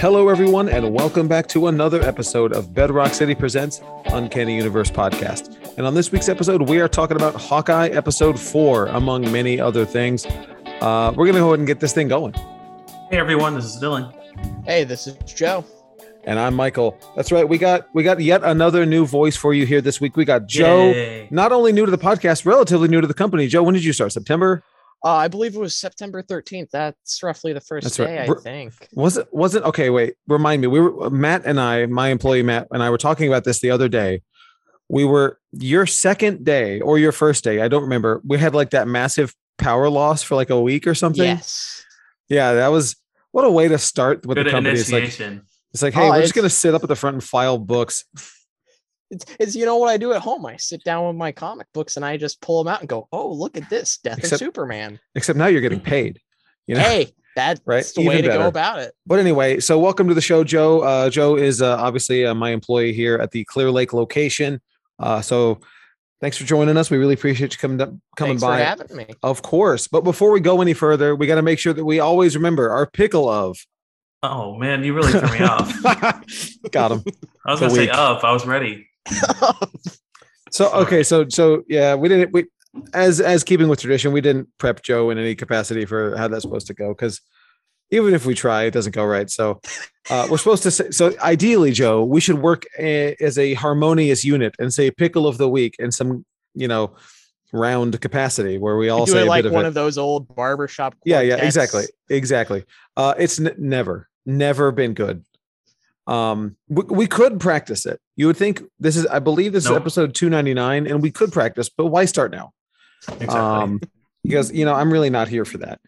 Hello, everyone, and welcome back to another episode of Bedrock City Presents Uncanny Universe Podcast. And on this week's episode, we are talking about Hawkeye Episode 4, among many other things. Uh, we're going to go ahead and get this thing going. Hey everyone, this is Dylan. Hey, this is Joe. And I'm Michael. That's right. We got we got yet another new voice for you here this week. We got Joe, Yay. not only new to the podcast, relatively new to the company. Joe, when did you start? September? Uh, I believe it was September 13th. That's roughly the first That's right. day, I We're- think. Was it? Was it? Okay, wait. Remind me. We were Matt and I, my employee Matt and I were talking about this the other day. We were your second day or your first day. I don't remember. We had like that massive power loss for like a week or something. Yes. Yeah, that was what a way to start with Good the company. It's like it's like, hey, Oh, we're just gonna sit up at the front and file books. It's, it's, you know what I do at home? I sit down with my comic books and I just pull them out and go, oh, look at this Death Except- of Superman. Except now you're getting paid. You know. Hey, that's Right? the way to better. go about it. But anyway, so welcome to the show, Joe. Uh, Joe is uh, obviously uh, my employee here at the Clear Lake location. Uh, so thanks for joining us. We really appreciate you coming up, coming Thanks by. for having me. Of course. But before we go any further, we got to make sure that we always remember our pickle of. Oh man, you really threw me off. got him. I was The gonna say up. I was ready. So okay, so so yeah, we didn't we as as keeping with tradition, we didn't prep Joe in any capacity for how that's supposed to go because even if we try, it doesn't go right. So uh, we're supposed to say so. Ideally, Joe, we should work a, as a harmonious unit and say pickle of the week in some you know round capacity where we all do say it a like bit of one it. of those old barbershop. yeah yeah exactly exactly uh it's n- never never been good um we, we could practice it you would think this is i believe this Nope. is episode 299 and we could practice but why start now Exactly. um because you know i'm really not here for that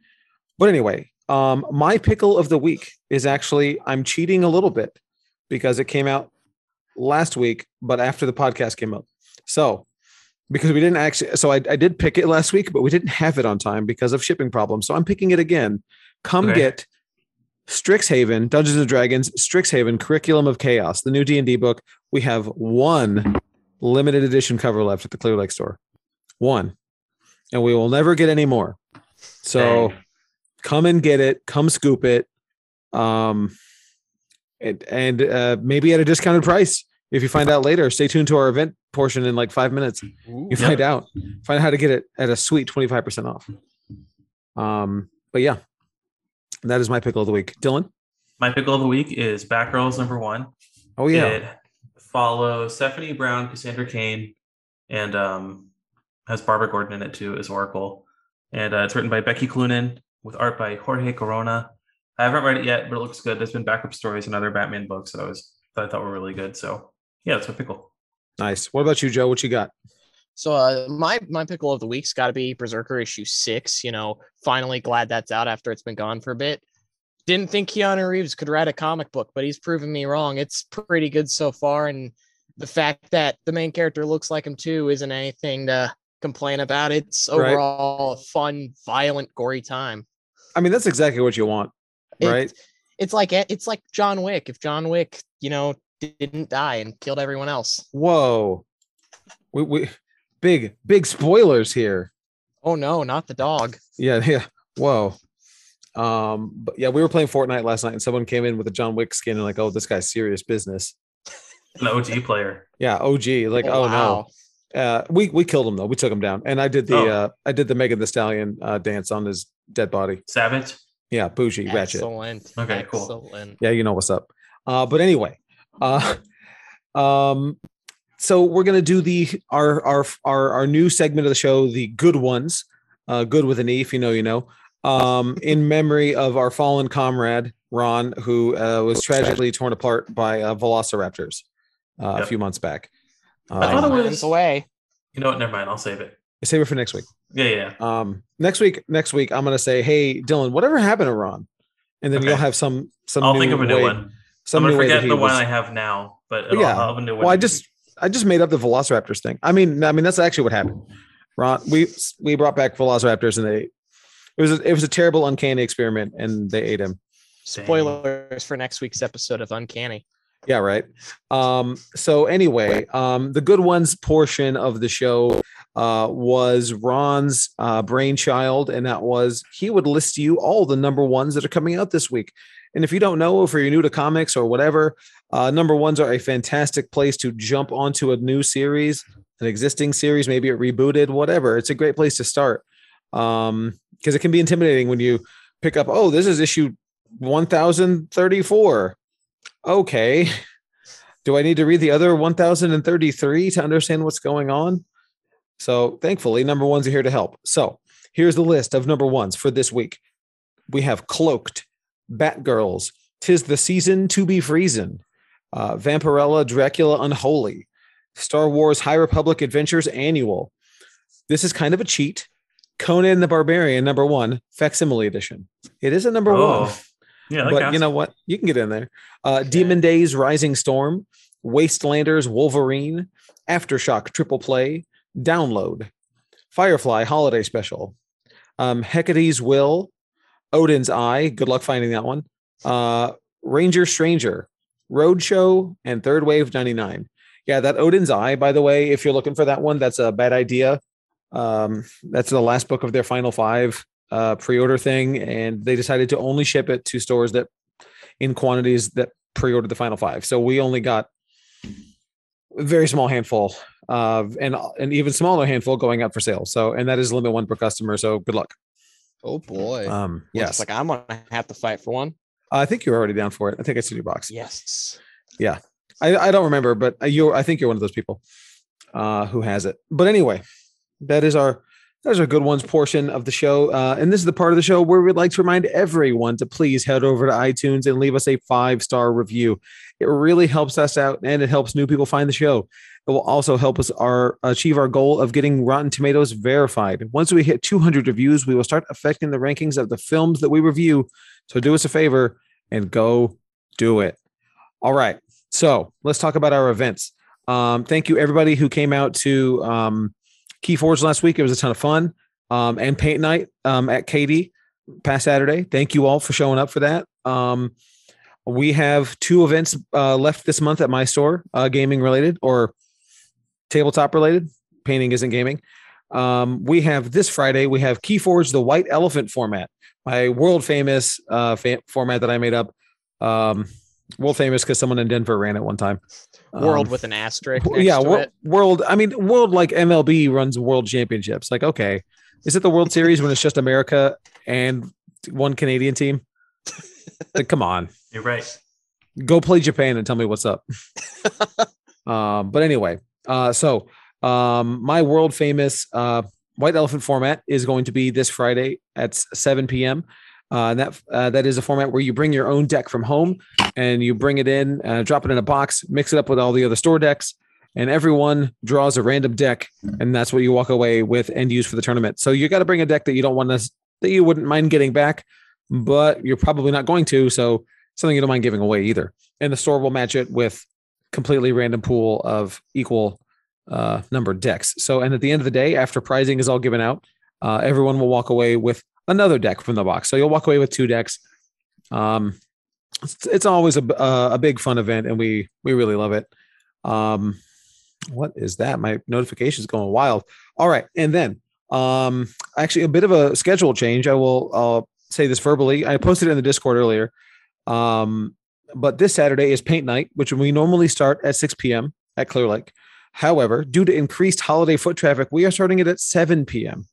but anyway um my pickle of the week is actually i'm cheating a little bit because it came out last week but after the podcast came up so because we didn't actually so I, I did pick it last week but we didn't have it on time because of shipping problems so i'm picking it again come Okay. get strixhaven dungeons and dragons strixhaven curriculum of chaos the new d&d book. We have one limited edition cover left at the clear lake store. One. And we will never get any more. So Dang. come and get it. Come scoop it. Um and, and uh, maybe at a discounted price. If you find out later stay tuned to our event portion in like five minutes. Ooh. you find out. Find out how to get it at a sweet 25% off. Um but yeah that is my pickle of the week dylan My pickle of the week is Batgirls number one. oh yeah It follows Stephanie Brown, Cassandra Cain, and um, has Barbara Gordon in it too as Oracle. And uh, it's written by Becky Cloonan with art by Jorge Corona. I haven't read it yet, but it looks good. There's been backup stories and other Batman books that I was that I thought were really good. So yeah, that's my pickle. nice what about you joe what you got So uh, my my pickle of the week's got to be Berserker issue six. You know, finally glad that's out after it's been gone for a bit. Didn't think Keanu Reeves could write a comic book, but he's proven me wrong. It's pretty good so far, and the fact that the main character looks like him too isn't anything to complain about. It's Right. overall a fun, violent, gory time. i mean that's exactly what you want right It's like it's like John Wick. If John Wick, you know, didn't die and killed everyone else. whoa we, we big big spoilers here Oh no, not the dog. Yeah, yeah. Whoa. Um, but yeah, we were playing Fortnite last night and someone came in with a John Wick skin and like, oh, this guy's serious business. An OG player. Yeah, OG. Like, oh, no. Uh we we killed him though. We took him down. And I did the Oh. uh I did the Megan Thee Stallion uh dance on his dead body. Savage. Yeah, bougie, ratchet. Excellent. Okay, cool. Excellent. Yeah, you know what's up. Uh but anyway, uh um so we're gonna do the our our our our new segment of the show, the good ones, uh good with an E, if you know, you know. Um, in memory of our fallen comrade Ron, who uh, was tragically torn apart by uh, velociraptors uh, a few months back. I thought Um, it was- away. You know what? Never mind. I'll save it. save it for next week. Yeah, yeah. Um, next week, next week, I'm gonna say, hey, Dylan, whatever happened to Ron? And then Okay. you'll have some some. I'll new think of a new way- one. Some I'm gonna way forget the one was- I have now, but But it'll, yeah. I'll have a new one. Well, I just week. I just made up the Velociraptors thing. I mean, I mean that's actually what happened. Ron, we we brought back Velociraptors and they it was a, it was a terrible uncanny experiment and they ate him. Spoilers for next week's episode of Uncanny. Yeah, right. Um, so anyway, um, the good ones portion of the show uh, was Ron's uh, brainchild, and that was he would list you all the number ones that are coming out this week. And if you don't know, if you're new to comics or whatever, uh, number ones are a fantastic place to jump onto a new series, an existing series, maybe it rebooted, whatever. It's a great place to start um, because it can be intimidating when you pick up, oh, this is issue 1034. Okay. Do I need to read the other 1033 to understand what's going on? So thankfully, number ones are here to help. So here's the list of number ones for this week. We have Cloaked, Batgirls, Tis the Season to Be Freezing, uh, Vampirella, Dracula Unholy, Star Wars High Republic Adventures Annual. This is kind of a cheat. Conan the Barbarian, number one, facsimile edition. It is a number Oh, one, yeah, but counts. you know what? You can get in there. Uh, Demon Days Rising Storm, Wastelanders Wolverine, Aftershock Triple Play, Download, Firefly Holiday Special, um, Hecate's Will, Odin's Eye. Good luck finding that one. Uh, Ranger Stranger, Roadshow, and Third Wave 99. Yeah, that Odin's Eye, by the way, if you're looking for that one, that's a bad idea. Um, that's the last book of their final five uh, pre-order thing, and they decided to only ship it to stores that in quantities that pre-ordered the final five. So we only got a very small handful of and an even smaller handful going out for sale. So and that is limit one per customer. So good luck. Oh boy. Um, yes, like I'm gonna have to fight for one. I think you're already down for it. I think I see your box. Yes. Yeah. I, I don't remember, but you I think you're one of those people uh, who has it. But anyway, that is our that is our good ones portion of the show. Uh, and this is the part of the show where we'd like to remind everyone to please head over to iTunes and leave us a five star review. It really helps us out and it helps new people find the show. It will also help us our achieve our goal of getting Rotten Tomatoes verified. Once we hit 200 reviews, we will start affecting the rankings of the films that we review. So do us a favor and go do it. All right. So let's talk about our events. Um, thank you everybody who came out to um, KeyForge last week. It was a ton of fun. Um, and paint night um, at Katie past Saturday. Thank you all for showing up for that. Um, we have two events uh, left this month at my store, uh, gaming related or tabletop related. Painting isn't gaming. Um, we have this Friday. We have Keyforge, the White Elephant format, my world famous uh, fa- format that I made up. Um, world famous because someone in Denver ran it one time. World Um, with an asterisk. Next yeah, to wor- world. I mean, world like MLB runs world championships. Like, okay, is it the World Series when it's just America and one Canadian team? Like, come on, You're right. go play Japan and tell me what's up. um, but anyway, uh, so um, my world famous uh, White Elephant format is going to be this Friday at 7 p.m. Uh, and that uh, that is a format where you bring your own deck from home and you bring it in, uh, drop it in a box, mix it up with all the other store decks, and everyone draws a random deck, and that's what you walk away with and use for the tournament. So you got to bring a deck that you don't want to that you wouldn't mind getting back, but you're probably not going to. So something you don't mind giving away either. And the store will match it with completely random pool of equal uh, numbered decks. So, and at the end of the day, after prizing is all given out, uh, everyone will walk away with another deck from the box. So you'll walk away with two decks. Um, it's, it's always a a big fun event, and we we really love it. Um, what is that? My notifications going wild. All right, and then um, actually a bit of a schedule change. I will uh, say this verbally. I posted it in the Discord earlier. Um, but this Saturday is paint night, which we normally start at 6 p.m. at Clear Lake. However, due to increased holiday foot traffic, we are starting it at 7 p.m.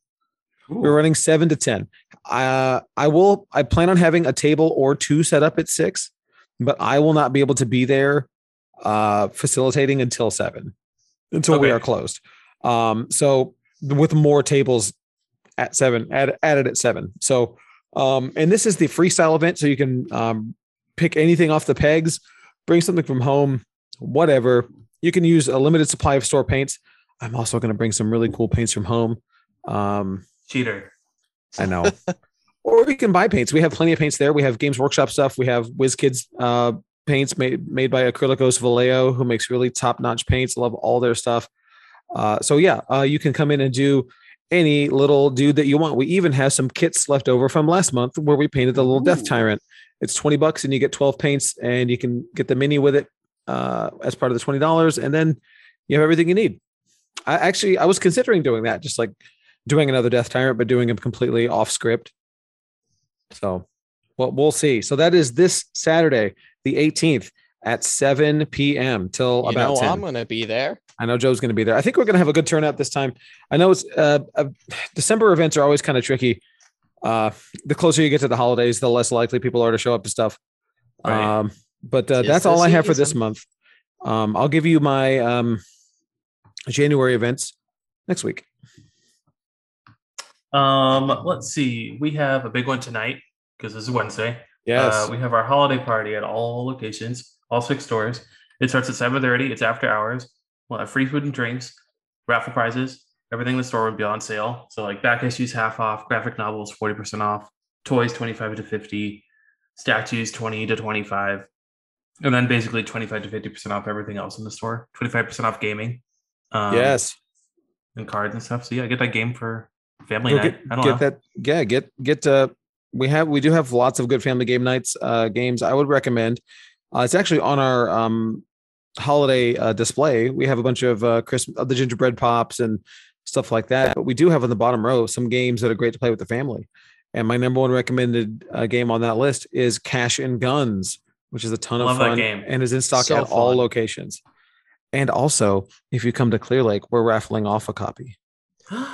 We're running 7 to 10. Uh, I will I plan on having a table or two set up at 6, but I will not be able to be there uh facilitating until 7 until we are closed. Um so with more tables at 7 add, added at 7. So um and this is the freestyle event so you can um pick anything off the pegs, bring something from home, whatever. You can use a limited supply of store paints. I'm also going to bring some really cool paints from home. Um, Cheater. I know. or we can buy paints. We have plenty of paints there. We have Games Workshop stuff. We have WizKids uh, paints made made by Acrylicos Vallejo, who makes really top notch paints. Love all their stuff. Uh, so yeah, uh, you can come in and do any little dude that you want. We even have some kits left over from last month where we painted the little Death Tyrant. It's twenty bucks and you get twelve paints, and you can get the mini with it uh, as part of the twenty dollars, and then you have everything you need. I actually I was considering doing that, just like doing another Death Tyrant, but doing him completely off script. So Well, we'll see. So that is this Saturday, the 18th at 7 p.m. till You about know 10. I'm gonna be there. I know Joe's going to be there. I think we're going to have a good turnout this time. I know it's uh, uh, December events are always kind of tricky. Uh, the closer you get to the holidays, the less likely people are to show up to stuff. Right. Um, but uh, that's all I have for this month. Um, I'll give you my um, January events next week. Um, let's see. We have a big one tonight because this is Wednesday. Yes. Uh, we have our holiday party at all locations, all six stores. It starts at 7:30. It's after hours. We'll have free food and drinks, raffle prizes. Everything in the store will be on sale. So like back issues half off, graphic novels 40% off, toys 25 to 50, statues 20 to 25. And then basically 25 to 50% off everything else in the store. 25% off gaming. Um, yes. And cards and stuff. So yeah, get that game for family Go night. get, I don't get know. that. Yeah. Get, get, uh, we have, we do have lots of good family game nights, uh, games I would recommend. Uh, it's actually on our, um, holiday uh, display. We have a bunch of uh, Christmas, uh, the gingerbread pops and stuff like that. But we do have on the bottom row some games that are great to play with the family. And my number one recommended uh, game on that list is Cash and Guns, which is a ton Love of fun game. and is in stock So at all locations. And also, if you come to Clear Lake, we're raffling off a copy.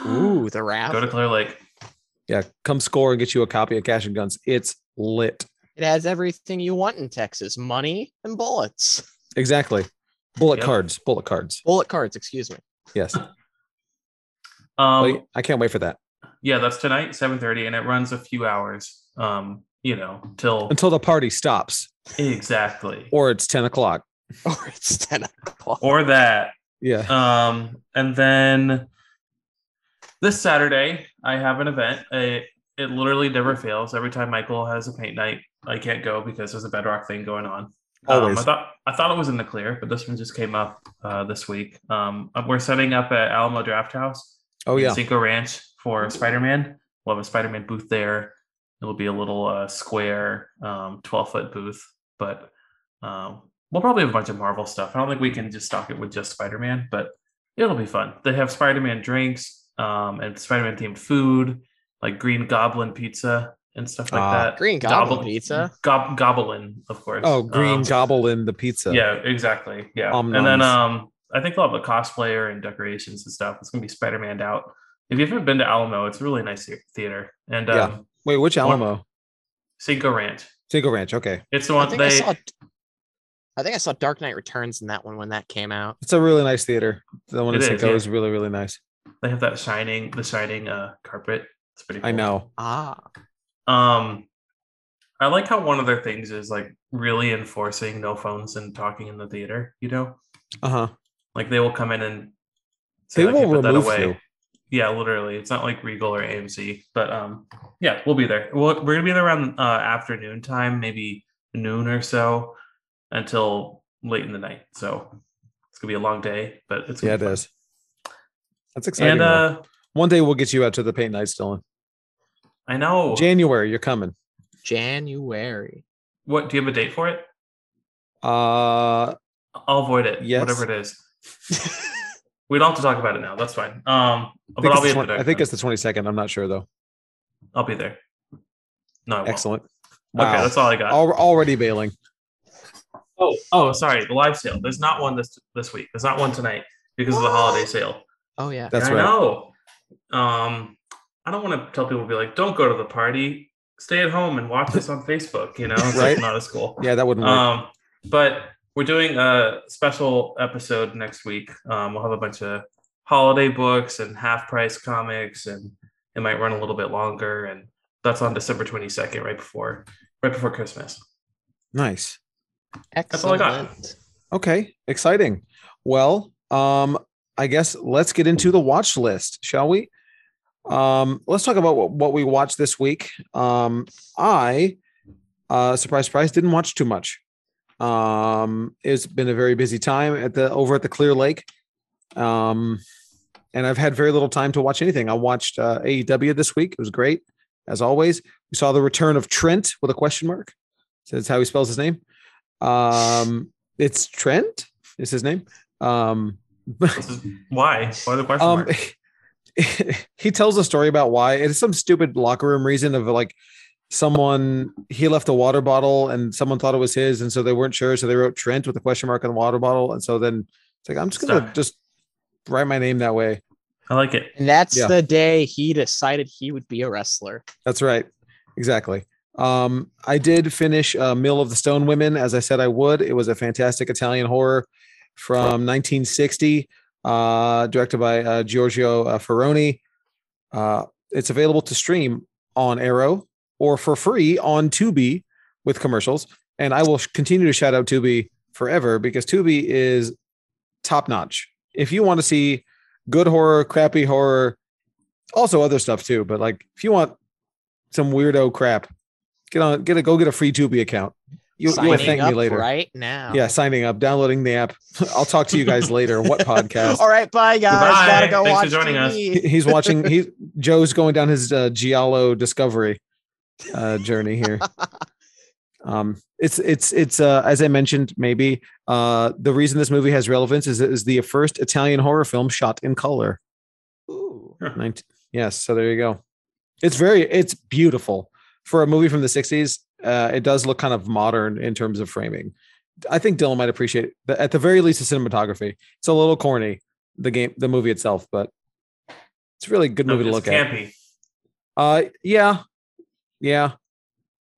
Ooh, the raffle. Go to Clear Lake. Yeah, come score and get you a copy of Cash and Guns. It's lit. It has everything you want in Texas: money and bullets. Exactly. Bullet Yep. cards. Bullet cards. Bullet cards, excuse me. Yes. Um, Well, I can't wait for that yeah, that's tonight, 7:30, and it runs a few hours. Um, you know, till until the party stops exactly. or it's 10 o'clock. Or it's ten o'clock. Or that. Yeah. Um, and then this Saturday, I have an event. It, it literally never fails. Every time Michael has a paint night, I can't go because there's a bedrock thing going on. Um, I thought I thought it was in the clear, but this one just came up uh, this week. Um, we're setting up at Alamo Drafthouse. Oh, yeah. Cinco Ranch for Spider Man. We'll have a Spider Man booth there. It'll be a little uh, square, um, 12 foot booth, but um, we'll probably have a bunch of Marvel stuff. I don't think we can just stock it with just Spider Man, but it'll be fun. They have Spider Man drinks um, and Spider Man themed food, like Green Goblin pizza and stuff like Ah. that. Green Goblin Gobble- pizza. Gob- Goblin, of course. Oh, green Um, goblin the pizza. yeah, exactly. Yeah. Om and then um I think they'll have a cosplayer and decorations and stuff. It's gonna be Spider-Man out. If you haven't been to Alamo, it's a really nice theater. And um Yeah. Wait, which Alamo? Cinco Ranch. Cinco Ranch. Okay. It's the I one think they I saw. I think I saw Dark Knight Returns in that one when that came out. It's a really nice theater. The one in It is, Cinco yeah. is really, really nice. they have that shining the shining uh carpet. It's pretty cool. I know. Ah, Um I like how one of their things is like really enforcing no phones and talking in the theater, you know? Uh huh. Like they will come in and They "Okay, will put that remove away." you. Yeah, literally. It's not like Regal or AMC, but um, yeah, we'll be there. We'll, we're gonna be there around uh, afternoon time, maybe noon or so, until late in the night. So it's gonna be a long day, but it's gonna Yeah, be it fun. is. That's exciting. And uh, One day we'll get you out to the paint nights, Dylan. I know. January, you're coming. January. what do you have a date for it? Uh, I'll avoid it. Yes. whatever it is. we don't have to talk about it now. That's fine. Um, I but think, I'll it's be the, 20 I think it's the 22nd. I'm not sure though. I'll be there. No, I won't. Excellent. Okay, that's all I got. Al- already bailing. Oh, oh, sorry. The live sale. There's not one this this week. There's not one tonight because of the holiday sale. Oh yeah. That's I right. know. Um, I don't want to tell people to be like, don't go to the party. Stay at home and watch this on Facebook. You know, it's Right. like not as cool. Yeah, that wouldn't work. Um, but we're doing a special episode next week. Um, we'll have a bunch of holiday books and half price comics, and it might run a little bit longer. And that's on December 22nd, right before right before Christmas. nice. That's all I got. Excellent. Okay, exciting. Well, um, I guess let's get into the watch list, shall we? Um, let's talk about what, what we watched this week. Um, I, uh, surprise, surprise, didn't watch too much. Um, it's been a very busy time at the over at the Clear Lake. Um, and I've had very little time to watch anything. I watched uh, AEW this week. It was great, as always. We saw the return of Trent with a question mark. So that's how he spells his name. Um, it's Trent is his name. Um, why. Why the question um, mark? he tells a story about why it's some stupid locker room reason of like someone he left a water bottle and someone thought it was his, and so they weren't sure, so they wrote Trent with a question mark on the water bottle, and so then it's like I'm just gonna Stuck. just write my name that way. I like it. And that's Yeah. the day he decided he would be a wrestler. That's right. Exactly. Um, I did finish uh, Mill of the Stone Women as I said I would. It was a fantastic Italian horror from 1960, uh, directed by uh, Giorgio uh, Ferroni. Uh, it's available to stream on Arrow or for free on Tubi with commercials. And I will continue to shout out Tubi forever because Tubi is top notch. If you want to see good horror, crappy horror, also other stuff too, but like if you want some weirdo crap, get on, get a go get a free Tubi account. You, you'll Signing thank me later. right now. Yeah, signing up, downloading the app. I'll talk to you guys later. What podcast? All right, bye guys. Goodbye. Gotta go Thanks for joining us. TV. He- He's watching. He Joe's going down his uh, Giallo discovery uh, journey here. Um, it's it's it's uh, as I mentioned, maybe uh, the reason this movie has relevance is it is the first Italian horror film shot in color. Ooh. 19, yes, so there you go. It's very it's beautiful for a movie from the 60s. Uh, it does look kind of modern in terms of framing. I think Dylan might appreciate it. At the very least, the cinematography. It's a little corny, the game, the movie itself, but it's a really good movie to it's look at. campy. Uh, yeah, yeah,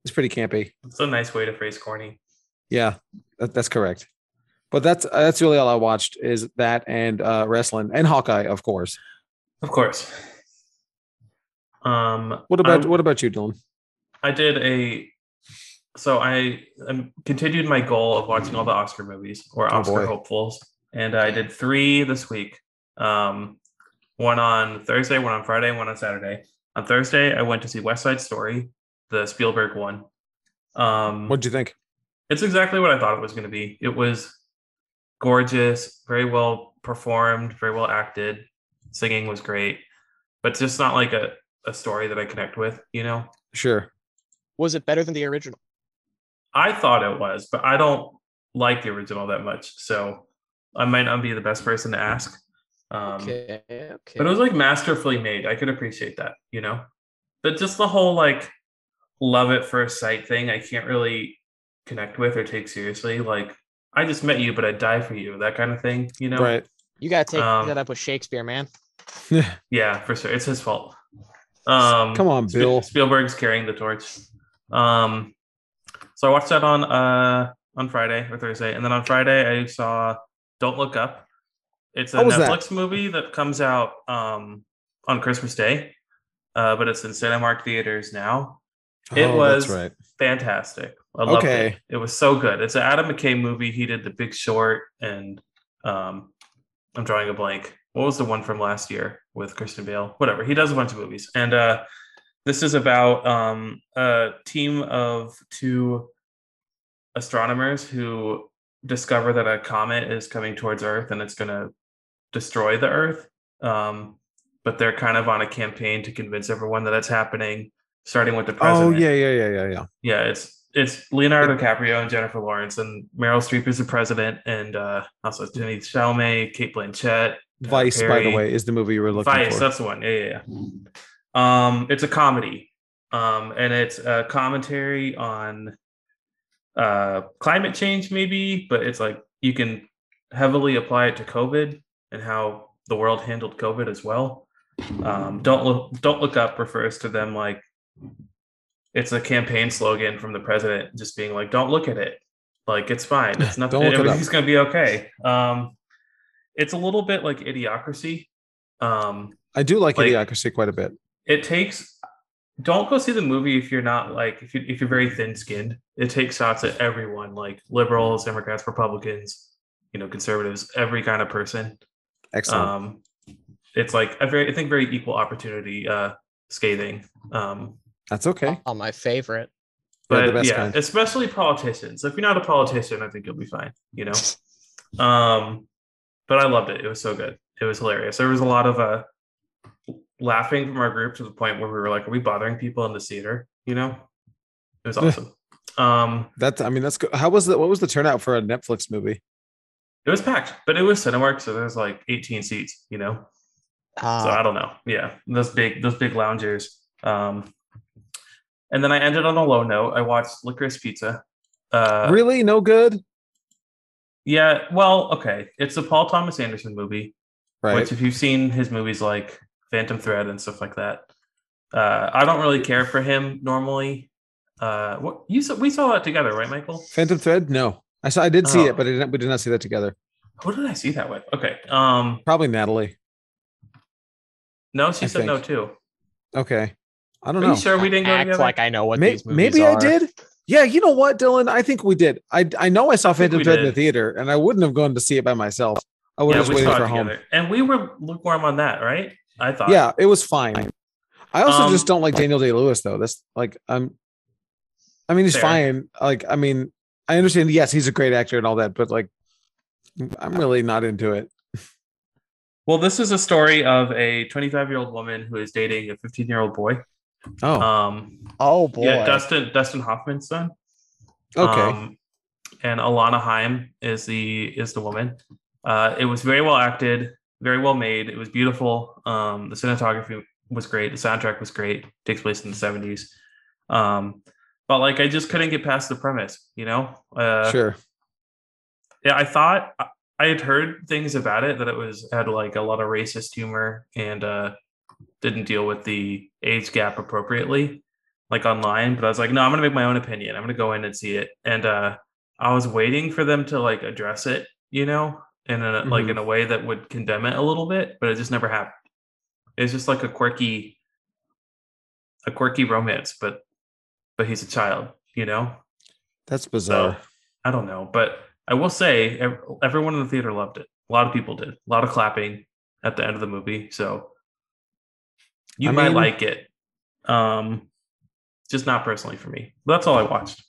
it's pretty campy. It's a nice way to phrase corny. Yeah, that, that's correct. But that's that's really all I watched is that and uh, wrestling and Hawkeye, of course. Of course. Um, What about I- what about you, Dylan? I did a so I um, continued my goal of watching all the Oscar movies or Oh, Oscar boy. hopefuls, and I did three this week. Um, one on Thursday, one on Friday, one on Saturday. On Thursday, I went to see West Side Story, the Spielberg one. Um, What'd you think? it's exactly what I thought it was going to be. It was gorgeous, very well performed, very well acted. Singing was great, but it's just not like a, a story that I connect with, you know? Sure. Was it better than the original? I thought it was, but I don't like the original that much. So I might not be the best person to ask. Um, okay, okay. But it was like masterfully made. I could appreciate that, you know? But just the whole like love at first sight thing, I can't really connect with or take seriously. Like, I just met you, but I'd die for you, that kind of thing, you know? Right. you gotta take um, that up with Shakespeare, man. Yeah, for sure. It's his fault. Um, Come on, Bill. Spielberg's carrying the torch. Um, so I watched that on uh on Friday or Thursday, and then on Friday I saw Don't Look Up. It's a was that? Netflix movie that comes out um on Christmas Day, uh, but it's in Cinemark theaters now. It Oh, was that's right. fantastic. I loved Okay. it. It was so good. It's an Adam McKay movie. He did The Big Short and um, I'm drawing a blank. What was the one from last year with Christian Bale? Whatever. He does a bunch of movies, and uh, this is about um, a team of two astronomers who discover that a comet is coming towards Earth and it's going to destroy the Earth. Um, but they're kind of on a campaign to convince everyone that it's happening, starting with the president. Oh yeah, yeah, yeah, yeah, yeah. yeah, it's it's Leonardo DiCaprio and Jennifer Lawrence, and Meryl Streep is the president, and uh, also Denise Chalamet, Cate Blanchett. Vice, by the way, is the movie you were looking Vice, for. Vice, that's the one. Yeah, yeah, yeah. Um, it's a comedy, um, and it's a commentary on uh climate change, maybe, but it's like you can heavily apply it to COVID and how the world handled COVID as well. Um, don't look, don't look up refers to them like it's a campaign slogan from the president, just being like, "Don't look at it, like it's fine, it's nothing, look it gonna be okay." Um, it's a little bit like Idiocracy. Um, I do like, like- Idiocracy quite a bit. It takes don't go see the movie if you're not like if you if you're very thin skinned. It takes shots at everyone, like liberals, Democrats, Republicans, you know, conservatives, every kind of person. Excellent. Um, it's like a very I think very equal opportunity uh scathing. Um That's okay. Oh, my favorite. Yeah, the but best yeah, kind. especially politicians. If you're not a politician, I think you'll be fine, you know. Um, but I loved it. It was so good. It was hilarious. There was a lot of uh laughing from our group to the point where we were like, "Are we bothering people in the theater?" You know, it was awesome. um, That's I mean that's good. How was the what was the turnout for a Netflix movie? it was packed, but it was Cinemark, so there's like 18 seats. You know, so Uh, I don't know. Yeah, those big those big loungers. Um, And then I ended on a low note. I watched Licorice Pizza. Uh, really? No good? Yeah. Well, okay. It's a Paul Thomas Anderson movie. Right. Which, if you've seen his movies like Phantom Thread and stuff like that, uh, I don't really care for him normally. Uh, what you saw, we saw that together, right, Michael? Phantom Thread? No. I saw I did see Oh. it, but I didn't, we did not see that together. Who did I see that with? Okay. Um, Probably Natalie. no, she I said no too. Okay. I don't Are know. you sure we didn't go Act together? like I know what May- these movies maybe I did. Yeah, you know what, Dylan? I think we did. I I know I saw think Phantom Thread in the theater, and I wouldn't have gone to see it by myself. I would yeah, have waited for it home. and we were lukewarm on that, right? I thought. Yeah, it was fine. I also Um, just don't like Daniel Day Lewis though. That's like I'm. I mean, he's Fair. fine. Like, I mean, I understand. Yes, he's a great actor and all that, but like, I'm really not into it. Well, this is a story of a 25 year old woman who is dating a 15 year old boy. Oh, Um, Oh boy. yeah, Dustin Dustin Hoffman's son. okay. Um, and Alana Haim is the is the woman. Uh, it was very well acted, very well made. It was beautiful. Um, the cinematography was great. The soundtrack was great. takes place in the 70s. Um, but like, I just couldn't get past the premise. You know. Uh, sure. yeah i thought I- i had heard things about it that it was had like a lot of racist humor and uh didn't deal with the age gap appropriately like online but i was like no i'm gonna make my own opinion i'm gonna go in and see it and uh i was waiting for them to like address it you know in a like Mhm. in a way that would condemn it a little bit but it just never happened it's just like a quirky a quirky romance but but he's a child you know That's so bizarre. I don't know, but I will say everyone in the theater loved it. A lot of people did. A lot of clapping at the end of the movie. So you I might mean- like it. Um just not personally for me. That's all I watched.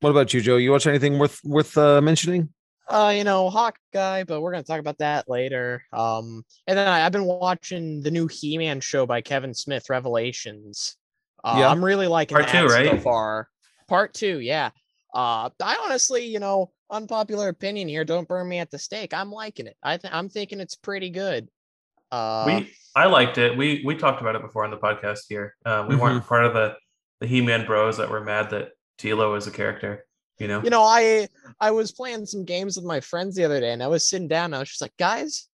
What about you, Joe? You watch anything worth worth uh, mentioning? Uh, you know, Hawkeye, but we're gonna talk about that later. Um, and then I, I've been watching the new He-Man show by Kevin Smith, Revelations. Uh, Yeah. I'm really liking Part that two, so far. Part two, yeah. Uh, I honestly, you know, unpopular opinion here. Don't burn me at the stake. I'm liking it. I th- I'm thinking it's pretty good. Uh, we I liked it. We we talked about it before on the podcast here. Um, we weren't part of the the He-Man bros that were mad that Teela was a character, you know. you know, I I was playing some games with my friends the other day, and I was sitting down. And I was just like, guys,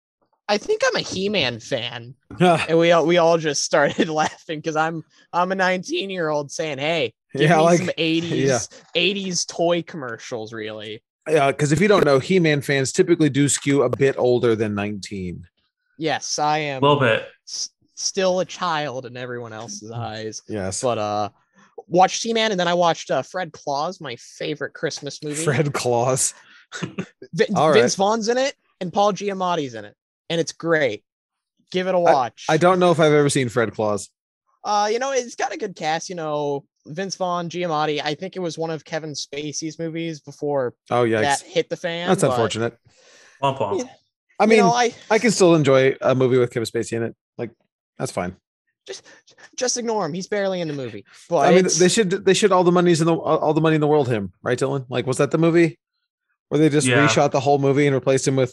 I think I'm a He-Man fan. and we all we all just started laughing because I'm I'm a 19 year old saying, "Hey, give Yeah, me like- some 80s yeah. 80s toy commercials." Really, Yeah, because if you don't know, He-Man fans typically do skew a bit older than 19. yes, i am a little bit. s- still a child in everyone else's eyes. Yes. But uh, watched He-Man, and then I watched uh, Fred Claus, my favorite Christmas movie. Fred Claus. Vi- all right. Vince Vaughn's in it, and Paul Giamatti's in it, and it's great. Give it a watch. I don't know if I've ever seen Fred Claus. Uh, you know, it's got a good cast. You know, Vince Vaughn, Giamatti. I think it was one of Kevin Spacey's movies before Oh yeah, that hit the fan. that's but, unfortunate. Womp womp. Yeah. I you mean, know, I I can still enjoy a movie with Kevin Spacey in it. Like that's fine. Just just ignore him. He's barely in the movie. But I mean, they should they should all the money's in the all all the money in the world him, right, Dylan? Like, was that the movie where they just Yeah. reshot the whole movie and replaced him with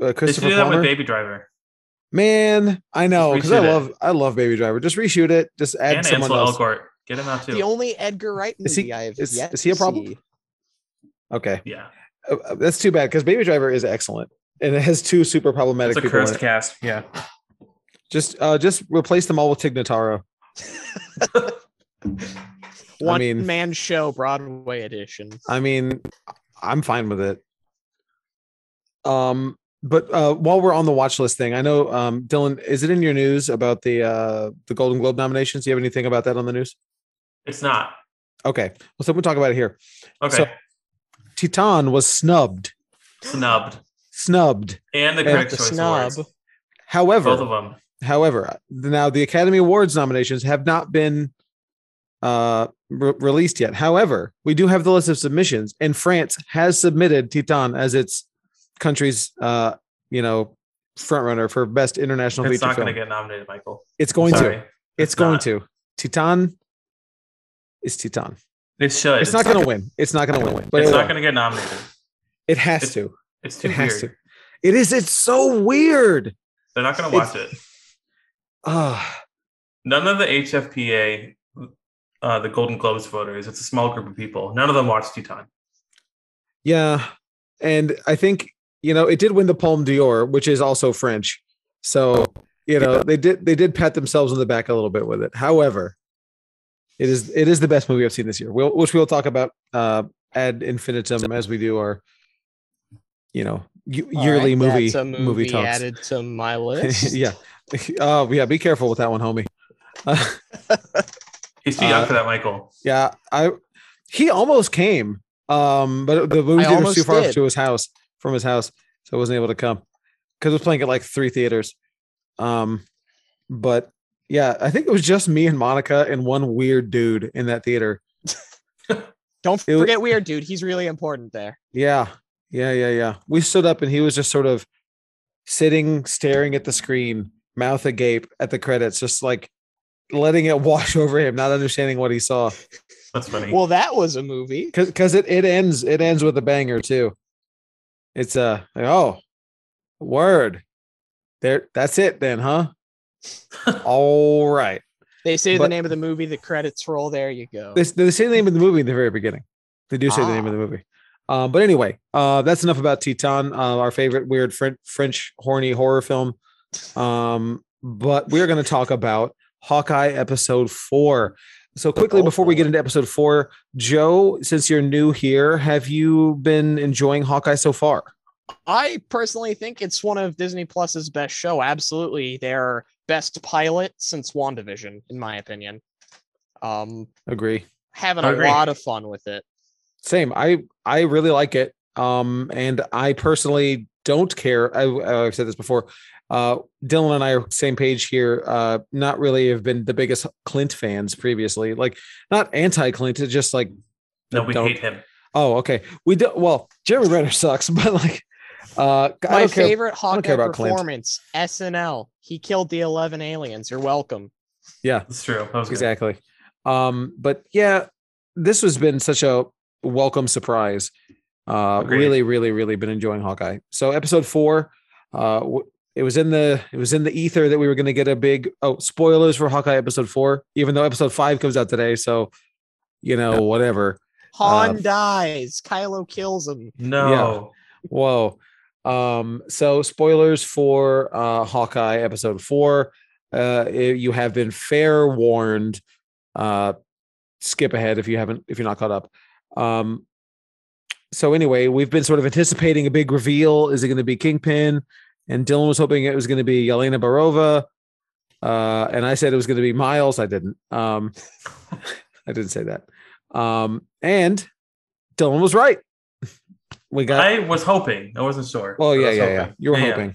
uh, They should Christopher do that Plummer? with Baby Driver Man, I know because I reshoot it. love I love Baby Driver. Just reshoot it. Just add and someone Ansel else. Elgort. Get him out too. the only Edgar Wright Is movie he- I've is- yet is he a problem? see. Okay, yeah, Uh, uh, that's too bad because Baby Driver is excellent and it has two super problematic it's a people. in cursed it. cast. Yeah, Just uh, just replace them all with Tig Notaro. One mean- man show Broadway edition. I mean, I'm fine with it. Um, but uh, while we're on the watch list thing, I know um, Dylan, is it in your news about the uh, the Golden Globe nominations? Do you have anything about that on the news? it's not Okay, well, so we'll talk about it here. okay. So- Titan was snubbed, Snubbed, snubbed. and the And Critics' Choice snub. Awards. However, Both of them. However, now the Academy Awards nominations have not been uh, re- released yet. However, we do have the list of submissions, and France has submitted Titan as its country's, uh, you know, frontrunner for best international It's feature not going to get nominated, Michael. it's going Sorry. to. It's, going not. to. Titan is Titan. It should. It's not going to win. It's not going to win. But It's not going to get nominated. it has it's to. It's too It has weird. to. It is. It's so weird. They're not going to It's- watch it. Ah, none of the HFPA, uh, the Golden Globes voters, it's a small group of people. None of them watched Titane. Yeah, and I think you know it did win the Palme d'Or, which is also French. So you know they did they did pat themselves on the back a little bit with it. However, it is it is the best movie I've seen this year, we'll, which we'll talk about uh, ad infinitum as we do our you know y- yearly right, movie, that's a movie movie talks. added to my list. yeah. Oh yeah, be careful with that one, homie. Uh, He's too young Uh, for that, Michael. yeah, I he almost came, um, but the movie theater was too far did. to his house from his house, so I wasn't able to come because it was playing at like three theaters. Um, but yeah, I think it was just me and Monica and one weird dude in that theater. Don't It wa- forget weird dude. He's really important there. Yeah, yeah, yeah, yeah. We stood up and he was just sort of sitting, staring at the screen, mouth agape at the credits, just like letting it wash over him, not understanding what he saw. That's funny. Well, that was a movie. because because it, it ends it ends with a banger too. It's uh like, oh word. There that's it then, huh? All right. They say But- the name of the movie, the credits roll. There you go. They, they say the name of the movie in the very beginning. They do say the name of Ah. the movie. Um, but anyway, uh, that's enough about Titan, uh, our favorite weird French, French horny horror film. Um, but we're going to talk about Hawkeye episode four. So quickly before we get into episode four, Joe, since you're new here, have you been enjoying Hawkeye so far? I personally think it's one of Disney Plus's best show. Absolutely, their best pilot since WandaVision, in my opinion. Um, Agree. having a agree. lot of fun with it. Same. I I really like it. Um, and I personally don't care. I, I've said this before. Uh, Dylan and I are same page here. Uh, not really have been the biggest Clint fans previously. Like not anti Clint. It's just like no, we don't- hate him. oh okay. We do well. Jeremy Renner sucks, but like uh, My favorite Hawkeye care about Clint. performance, SNL. He killed the eleven aliens. You're welcome. Yeah, That's true. That was good. exactly. Um, but yeah, this has been such a welcome surprise. Uh, Agreed. really, really, really been enjoying Hawkeye. So episode four, uh, w- it was in the it was in the ether that we were going to get a big oh spoilers for Hawkeye episode four, even though episode five comes out today. So you know whatever. Han Uh, dies. Kylo kills him. No. Whoa. Um, so spoilers for uh Hawkeye episode four. Uh i- you have been fair warned. Uh skip ahead if you haven't if you're not caught up. Um so anyway, we've been sort of anticipating a big reveal. Is it going to be Kingpin? And Dylan was hoping it was going to be Yelena Belova. Uh, and I said it was going to be Miles. I didn't. Um, I didn't say that. Um, and Dylan was right. We got I was hoping. I wasn't sure. well, I yeah, was yeah, yeah. You were Yeah, yeah. hoping.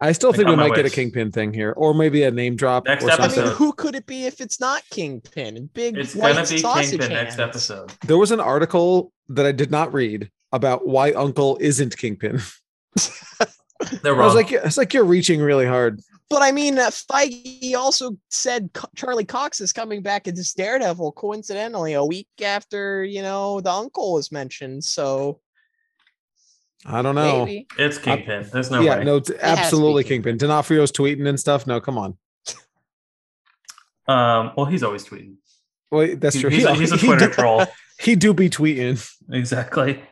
I still think got we my might get a kingpin thing here, or maybe a name drop Next or I something. mean, episode. who could it be if it's not Kingpin? Big It's white gonna be sausage Kingpin next episode. There was an article that I did not read about why Uncle isn't kingpin. They're I was like, it's like you're reaching really hard. But I mean, uh, Feige also said Co- Charlie Cox is coming back as Daredevil, coincidentally, a week after you know the uncle was mentioned. So I don't know. maybe it's Kingpin. There's no yeah, way. no, it's be absolutely Kingpin. kingpin. D'Onofrio's tweeting and stuff. No, come on. Um, well, he's always tweeting. Well, that's He- true. He's, a, he's a he Twitter do, troll. he do be tweeting. Exactly.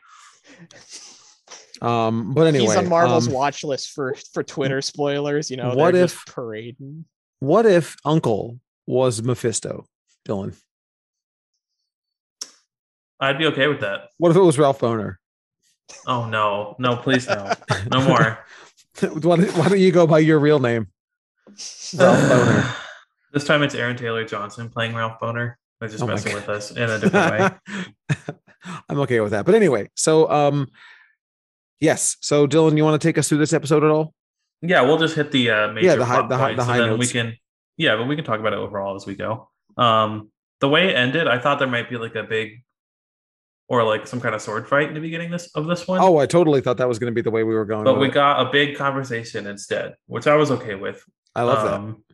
Um, but anyway, he's on Marvel's um, watch list for for Twitter spoilers. You know, what they're just if- parading? what if Uncle was Mephisto, Dylan? I'd be okay with that. What if it was Ralph Bohner? Oh no, no, please no, no more. why, don't- why don't you go by your real name? Ralph Bohner. This time it's Aaron Taylor Johnson playing Ralph Bohner. They're just Oh messing with us in a different way. I'm okay with that. But anyway, so um yes. So Dylan, you want to take us through this episode at all? Yeah, we'll just hit the uh, major Yeah, the high- the high- the high then we notes. can. Yeah, but we can talk about it overall as we go. Um, the way it ended, I thought there might be like a big, or like some kind of sword fight in the beginning this of this one. Oh, I totally thought that was going to be the way we were going. but we it. got a big conversation instead, which I was okay with. I love that. Um,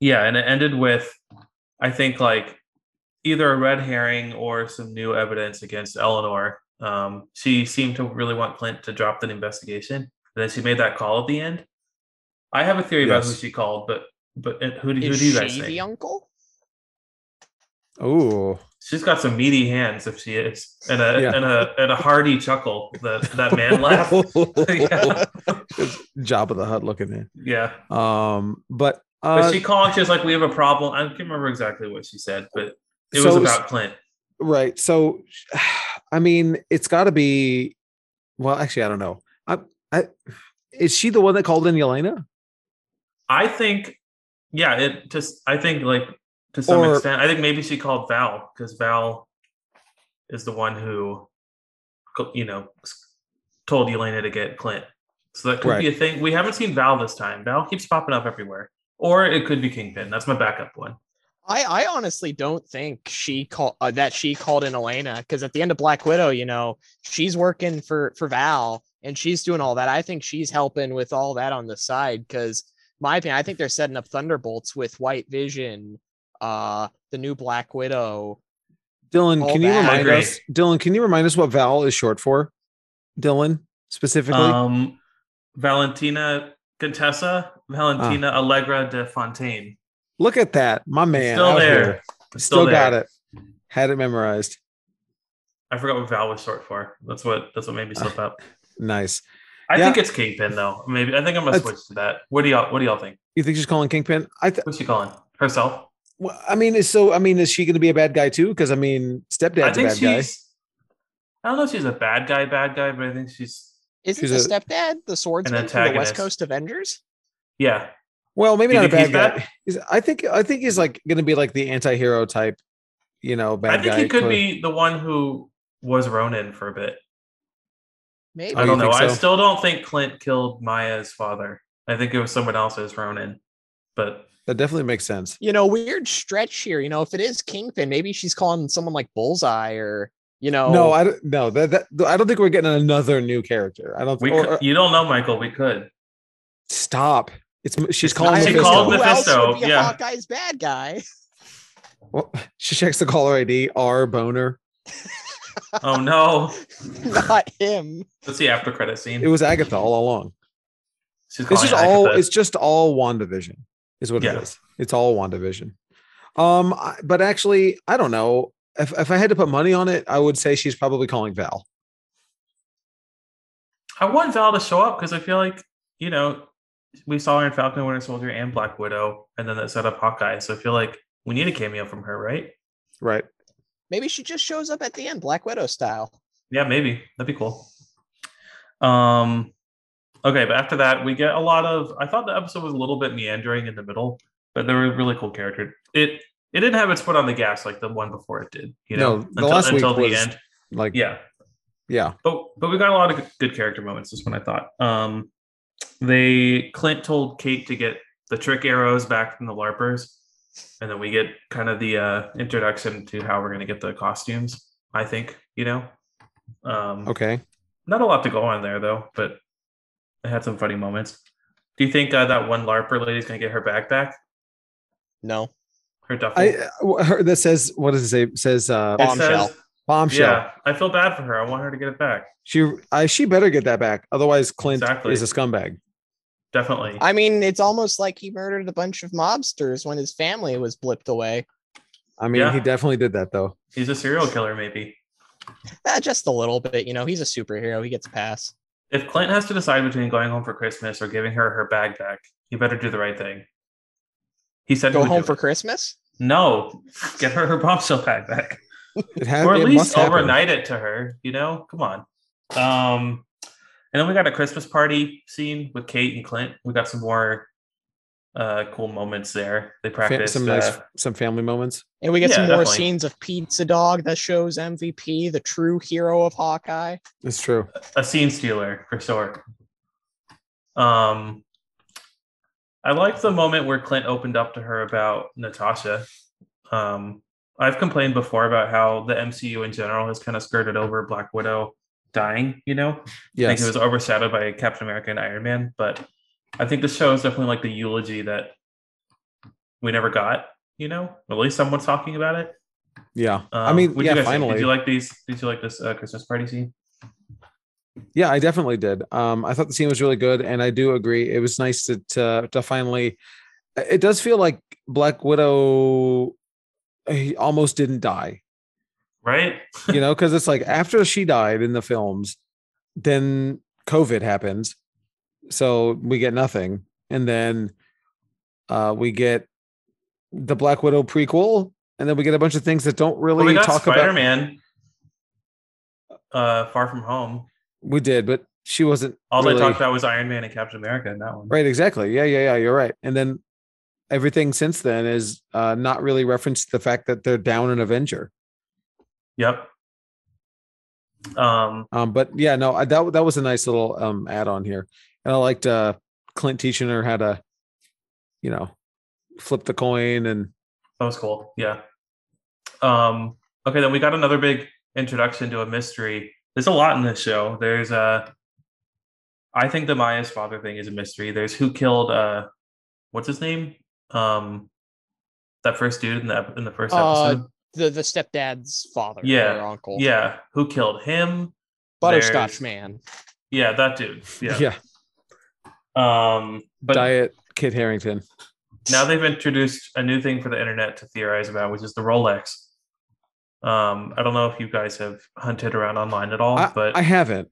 Yeah, and it ended with, I think, like either a red herring or some new evidence against Eleanor. Um, she seemed to really want Clint to drop the investigation, and then she made that call at the end. I have a theory about who she called, but But uh, who do, who Is do you guys she the uncle? Oh, She's got some meaty hands if she is, and a Yeah. and a and a hearty chuckle. That that man laugh. yeah, Jabba the Hutt looking in. yeah. Um, but But uh, she called. She was like, "We have a problem." I can't remember exactly what she said, but it was So- about Clint. right. So, I mean, it's got to be. Well, actually, I don't know. I, I, is she the one that called in Yelena? I think, yeah, it just. I think like to some Or- extent, I think maybe she called Val because Val is the one who, you know, told Elena to get Clint. So that could be a thing. We haven't seen Val this time. Val keeps popping up everywhere, or it could be Kingpin. That's my backup one. I, I honestly don't think she called uh, that she called in Elena because at the end of Black Widow, you know, she's working for for Val and she's doing all that. I think she's helping with all that on the side because my opinion, I think they're setting up Thunderbolts with White Vision, uh, the new Black Widow. Dylan, All can you that. remind us? Dylan, can you remind us what Val is short for? Dylan specifically. Um, Valentina Contessa, Valentina Allegra de Fontaine. Look at that, my man. still there. here. It's Still, there. got it. Had it memorized. I forgot what Val was short for. That's what that's what made me slip up. Nice. I Yeah. think it's Kingpin though. Maybe I think I'm gonna That's- switch to that. What do y'all What do y'all think? You think she's calling Kingpin? I th- What's she calling herself? well, I mean, is so. I mean, is she going to be a bad guy too? Because I mean, I stepdad's a think bad guy. I don't know if she's a bad guy, bad guy, but I think she's Isn't She's the a- stepdad the swordsman from the West. Coast Avengers? yeah. Well, maybe not a bad guy. He's, I think. I think he's like going to be like the anti-hero type. You know, bad I think guy. he could cl- be the one who was Ronin for a bit. Maybe. I don't you know. think I still don't think Clint killed Maya's father. I think it was someone else's Ronin. But That definitely makes sense. you know, weird stretch here. You know, if it is Kingpin, maybe she's calling someone like Bullseye or you know. No, I don't. No, that, that I don't think we're getting another new character. I don't. we or- could, or- you don't know, Michael. We could. stop. It's she's It's calling not- she mean, Mephisto. called who else Mephisto, would be yeah. Hawkeye's bad guy? Well, she checks the caller ID. R Bohner. Oh no. Not him. That's the after credit scene. It was Agatha all along. She's It's just calling all. It's just all Wandavision. Is what Yeah. it is. It's all Wandavision. Um, I- but actually, I don't know. If if I had to put money on it, I would say she's probably calling Val. I want Val to show up because I feel like you know we saw her in Falcon and Winter Soldier and Black Widow, and then that set up Hawkeye. So I feel like we need a cameo from her, right? Right. Maybe she just shows up at the end, Black Widow style. Yeah, maybe that'd be cool. Um, okay, but after that, we get a lot of. I thought the episode was a little bit meandering in the middle, but there were really cool character. It it didn't have its foot on the gas like the one before it did. You know, No, the last until week was- Like yeah. Yeah, Yeah. but but we got a lot of good- good character moments. This one I thought. Um, they Clint told Kate to get the trick arrows back from the larpers, and then we get kind of the uh, introduction to how we're gonna get the costumes. I think you know. Um, Okay. not a lot to go on there though, but it had some funny moments. Do you think uh, that one larper lady's gonna get her bag back? No. Her duffel. I uh, her, that says what does it say? It says uh, It Bombshell. says- bombshell. yeah, I feel bad for her. I want her to get it back. She I she better get that back. Otherwise, Clint Exactly. is a scumbag. Definitely. I mean, it's almost like he murdered a bunch of mobsters when his family was blipped away. I mean, Yeah. he definitely did that though. He's a serial killer, maybe. Eh, just a little bit, you know. He's a superhero. He gets a pass. If Clint has to decide between going home for Christmas or giving her her bag back, he better do the right thing. He said Go would home for it. Christmas. no, get her her bombshell bag back. It has or at it least must happen. overnight it to her. You know, come on. Um, and then we got a Christmas party scene with Kate and Clint. We got some more uh cool moments there. They Fa- practiced some nice uh, some family moments. And we get Yeah, some more definitely. scenes of Pizza Dog that shows MVP, the true hero of Hawkeye. It's true. a scene stealer for sure. Um, I like the moment where Clint opened up to her about Natasha. Um, I've complained before about how the MCU in general has kind of skirted over Black Widow dying. You know, I Yes. think it was overshadowed by Captain America and Iron Man, but I think the show is definitely like the eulogy that we never got. You know, at least someone's talking about it. yeah. I Um, mean, what'd you yeah. guys? Finally. did you like these? Did you like this uh, Christmas party scene? Yeah, I definitely did. Um, I thought the scene was really good, and I do agree. It was nice to to, to finally. it does feel like Black Widow he almost didn't die, right? you know, because it's like after she died in the films, then COVID happens, so we get nothing, and then uh, we get the Black Widow prequel, and then we get a bunch of things that don't really Well, we talk Spider about. Man. Uh, Far From Home. We did, but she wasn't. All really- they talked about was Iron Man and Captain America in that one. Right, exactly. Yeah, yeah, yeah. You're right. And then everything since then is uh, not really referenced the fact that they're down an Avenger. Yep. Um, Um, but yeah, no, I, that that was a nice little um add-on here, and I liked uh Clint teaching her how to, you know, flip the coin and that was cool. Yeah. Um, okay, then we got another big introduction to a mystery. There's a lot in this show. There's a. I think the Maya's father thing is a mystery. There's who killed uh what's his name? Um that first dude in the in the first Uh, episode. The the stepdad's father, Yeah, or uncle, Yeah, who killed him? butterscotch there's- man. Yeah, that dude. yeah, Yeah. Um but Diet Kit Harington. now they've introduced a new thing for the internet to theorize about, which is the Rolex. Um, I don't know if you guys have hunted around online at all, I, but I haven't.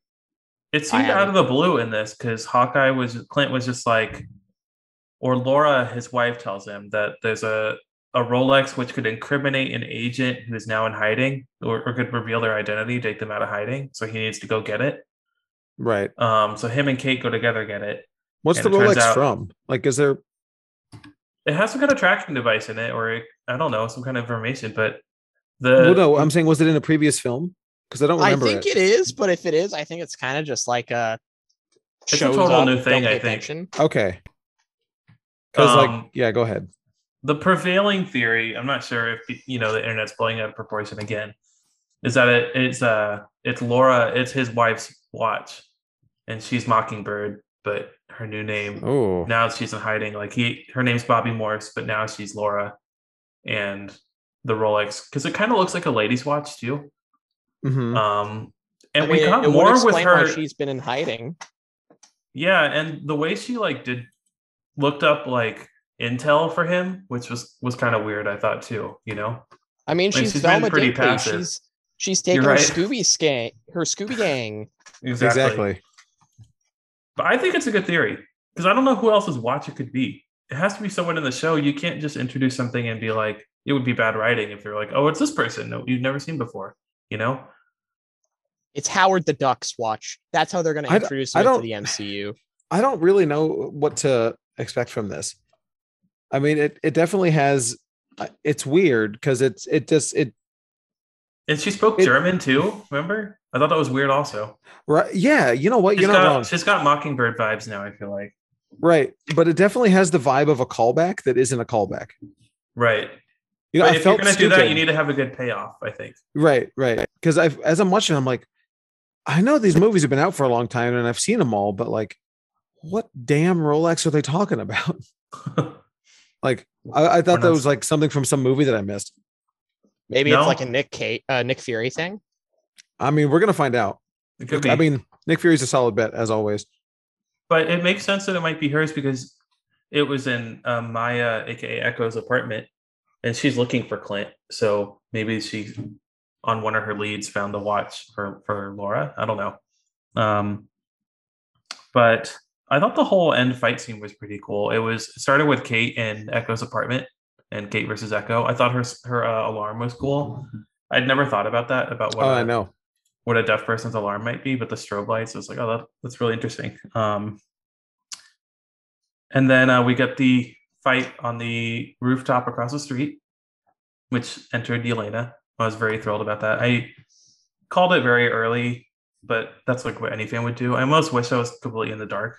it seemed I out of the blue in this because Hawkeye was Clint was just like, or Laura, his wife, tells him that there's a a Rolex which could incriminate an agent who is now in hiding or, or could reveal their identity, take them out of hiding. So he needs to go get it. Right. Um, so him and Kate go together get it. What's the it Rolex out- from? Like, is there? It has some kind of tracking device in it, or it, I don't know, some kind of information. But the well, no, I'm saying was it in a previous film? Because I don't remember. I think it. it is, but if it is, I think it's kind of just like a It's a total up, new thing, I think. attention. Okay. Because like, Um, yeah, go ahead. the prevailing theory i'm not sure if you know the internet's blowing out of proportion again is that it, it's uh it's laura it's his wife's watch and she's mockingbird but her new name Oh, now she's in hiding like he her name's bobby morse but now she's laura and the rolex because it kind of looks like a lady's watch too mhm. um and I we mean, got it would more with explain why her she's been in hiding. Yeah, and the way she like did looked up like intel for him, which was was kind of weird. I thought too. You know, I mean, Like, she's, she's been Velma pretty Dinkley. passive. She's she's taking You're her. Scooby gang, her Scooby gang. exactly. But I think it's a good theory because I don't know who else's watch it could be. It has to be someone in the show. You can't just introduce something and be like, it would be bad writing if you're like, oh, it's this person no, you've never seen before. You know, It's Howard the Duck's watch. That's how they're going to introduce I him into don't- the MCU. I don't really know what to expect from this. I mean, it it definitely has. uh, It's weird because it's it just it and she spoke It- German too. Remember? I thought that was weird. Also, right. Yeah, you know what? she's You're not wrong. she's got Mockingbird vibes now. I feel like Right, but it definitely has the vibe of a callback that isn't a callback. right. You know, but I if you're felt gonna do that, you need to have a good payoff. I think. Right, right. Because I've as I'm watching, I'm like, I know these movies have been out for a long time and I've seen them all, but like, what damn Rolex are they talking about? Like, I, I thought that was like something from some movie that I missed. Maybe No. it's like a Nick Kate, uh, Nick Fury thing. I mean, we're gonna find out. It could be. I mean, Nick Fury's a solid bet as always. but it makes sense that it might be hers because it was in um, Maya, aka Echo's apartment, and she's looking for Clint. So maybe she, on one of her leads, found the watch for for Laura. I don't know. Um, but I thought the whole end fight scene was pretty cool. It was it started with Kate in Echo's apartment and Kate versus Echo. I thought her her uh, alarm was cool. I'd never thought about that about what Oh, a- I know. what a deaf person's alarm might be, but the strobe lights was like, oh, that, that's really interesting. Um, and then uh, we get the fight on the rooftop across the street, which entered Yelena. I was very thrilled about that. I called it very early, but that's like what any fan would do. I almost wish I was completely in the dark,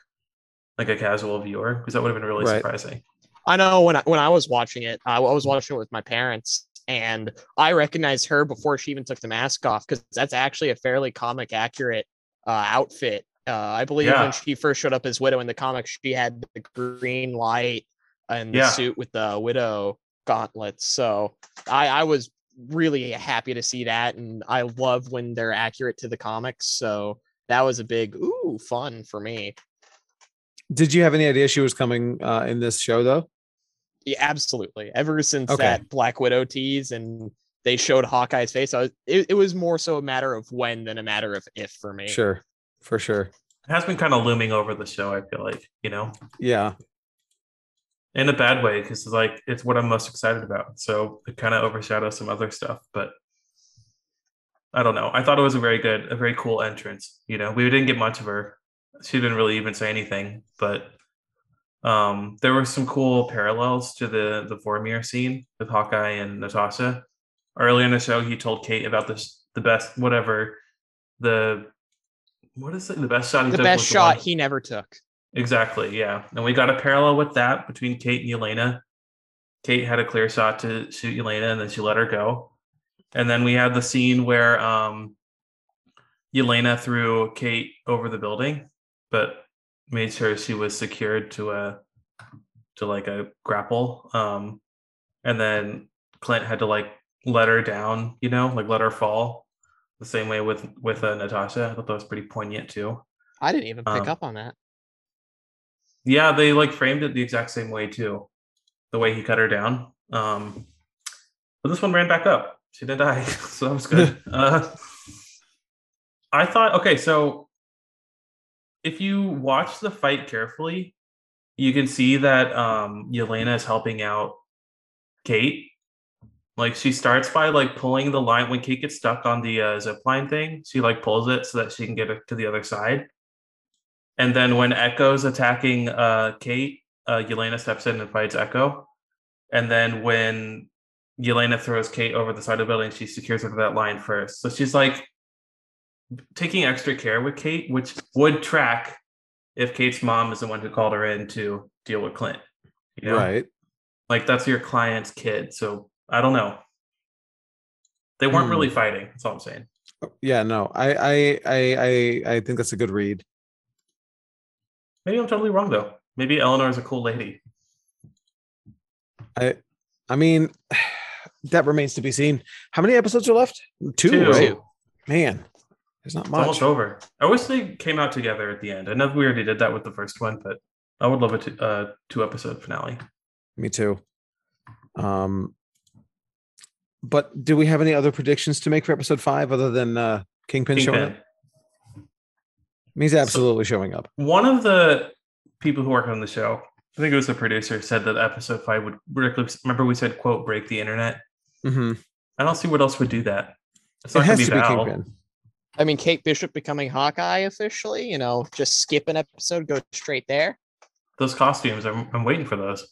like a casual viewer, because that would have been really Right. surprising. I know when I, when I was watching it, I was watching it with my parents, and I recognized her before she even took the mask off because that's actually a fairly comic accurate uh, outfit. Uh, I believe Yeah. when she first showed up as Widow in the comics, she had the green light and the Yeah. suit with the Widow gauntlets. So I, I was really happy to see that, and I love when they're accurate to the comics. So that was a big ooh fun for me. Did you have any idea she was coming uh, in this show though? Yeah, absolutely. Ever since Okay. that Black Widow tease and they showed Hawkeye's face, I was, it, it was more so a matter of when than a matter of if for me. Sure, for sure. It has been kind of looming over the show. I feel like you know, Yeah, in a bad way, because like it's what I'm most excited about. So it kind of overshadows some other stuff. But I don't know. I thought it was a very good, a very cool entrance. You know, we didn't get much of her. She didn't really even say anything, but um, there were some cool parallels to the the Vormir scene with Hawkeye and Natasha. Early in the show, he told Kate about this the best whatever the what is it the best shot he The took best was the shot he never took. Exactly, yeah. And we got a parallel with that between Kate and Elena. Kate had a clear shot to shoot Elena and then she let her go. And then we had the scene where um Elena threw Kate over the building, but made sure she was secured to a to like a grapple. Um and then Clint had to like let her down, you know, like let her fall. The same way with with uh, Natasha. I thought that was pretty poignant too. I didn't even pick Um, up on that. Yeah, they like framed it the exact same way too. The way he cut her down. Um but this one ran back up. She didn't die. So that was good. uh I thought okay, so if you watch the fight carefully, you can see that um Yelena is helping out Kate. Like she starts by like pulling the line when Kate gets stuck on the uh, zip line thing, she like pulls it so that she can get it to the other side. And then when Echo's attacking uh, Kate, uh, Yelena steps in and fights Echo. And then when Yelena throws Kate over the side of the building, she secures her to that line first. So she's like taking extra care with Kate, which would track if Kate's mom is the one who called her in to deal with Clint. You know? right. Like that's your client's kid. So I don't know. They weren't Hmm. really fighting. That's all I'm saying. Yeah, no, I, I, I, I, I think that's a good read. Maybe I'm totally wrong though. Maybe Eleanor is a cool lady. I, I mean, that remains to be seen. How many episodes are left? Two, Two. right? Two. Man, there's not It's almost over. I wish they came out together at the end. I know we already did that with the first one, but I would love a two, uh, two episode finale. Me too. Um, but do we have any other predictions to make for episode five other than uh, Kingpin, showing up? He's absolutely showing up. One of the people who work on the show, I think it was the producer, said that episode five would remember we said quote break the internet. hmm I don't see what else would do that. It's It not has be to be Val. Kingpin. I mean, Kate Bishop becoming Hawkeye officially, you know, just skip an episode, go straight there. Those costumes, I'm, I'm waiting for those.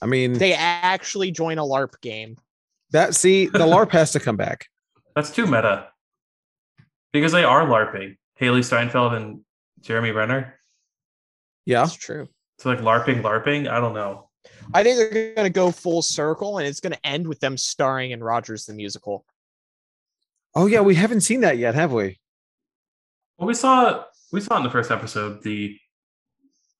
I mean, They actually join a LARP game. that see the LARP has to come back. That's too meta. Because they are LARPing. Hailee Steinfeld and Jeremy Renner. Yeah, That's true. So like LARPing, LARPing. I don't know. I think they're going to go full circle and it's going to end with them starring in Rogers the Musical. Oh yeah, we haven't seen that yet, have we? Well, we saw we saw in the first episode the.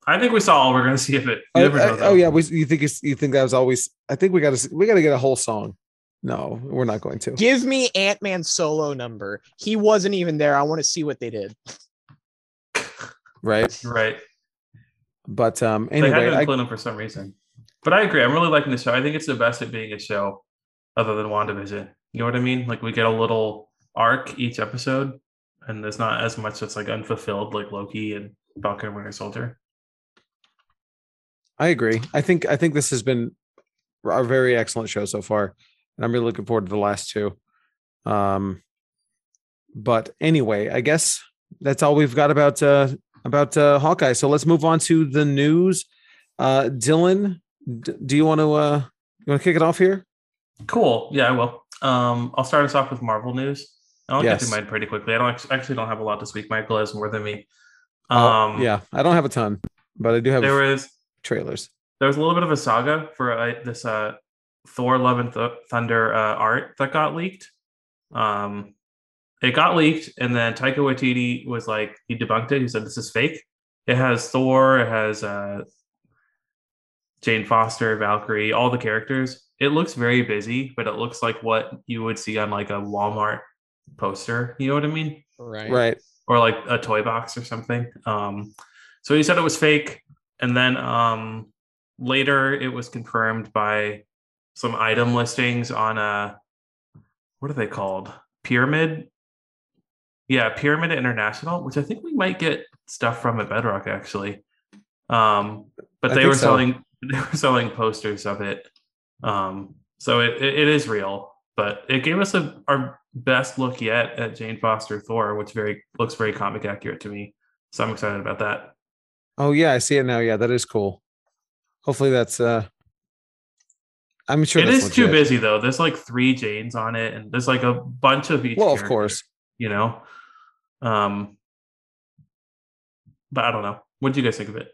I think we saw all we're going to see of it. You Oh, never know, uh, oh yeah, we, you think it's, you think that was always? I think we got to we got to get a whole song. No, we're not going to. Give me Ant Man solo number. He wasn't even there. I want to see what they did. Right, Right. but um, they had anyway, to I, include him for some reason. But I agree. I'm really liking the show. I think it's the best at being a show, other than WandaVision. You know what I mean? Like we get a little arc each episode, and there's not as much that's like unfulfilled, like Loki and Falcon and Winter Soldier. I agree. I think I think this has been a very excellent show so far, and I'm really looking forward to the last two. Um, but anyway, I guess that's all we've got about uh about uh Hawkeye. So let's move on to the news. Uh, Dylan, d- do you want to uh you want to kick it off here? Cool. Yeah, I will. Um, I'll start us off with Marvel news. I'll get Yes. through mine pretty quickly. I don't actually don't have a lot this week. Michael has more than me. Oh, Um, yeah, I don't have a ton, but I do have There was trailers. there was a little bit of a saga for uh, this uh, Thor: Love and Th- Thunder uh, art that got leaked. Um, it got leaked, and then Taika Waititi was like, he debunked it. He said this is fake. It has Thor. It has uh, Jane Foster, Valkyrie, all the characters. It looks very busy, but it looks like what you would see on like a Walmart poster. You know what I mean? Right. Right. or like a toy box or something. Um, so he said it was fake, and then um, later it was confirmed by some item listings on a what are they called? Pyramid. Yeah, Pyramid International, which I think we might get stuff from at Bedrock actually. Um, but they were so. selling they were selling posters of it. Um, so it, it, is real, but it gave us a our best look yet at Jane Foster Thor, which very looks very comic accurate to me. So I'm excited about that. Oh yeah, I see it now. Yeah, that is cool. Hopefully that's uh I'm sure it is too busy though. There's like three Janes on it, and there's like a bunch of each. Well, of course. you know. Um, but I don't know. What do you guys think of it?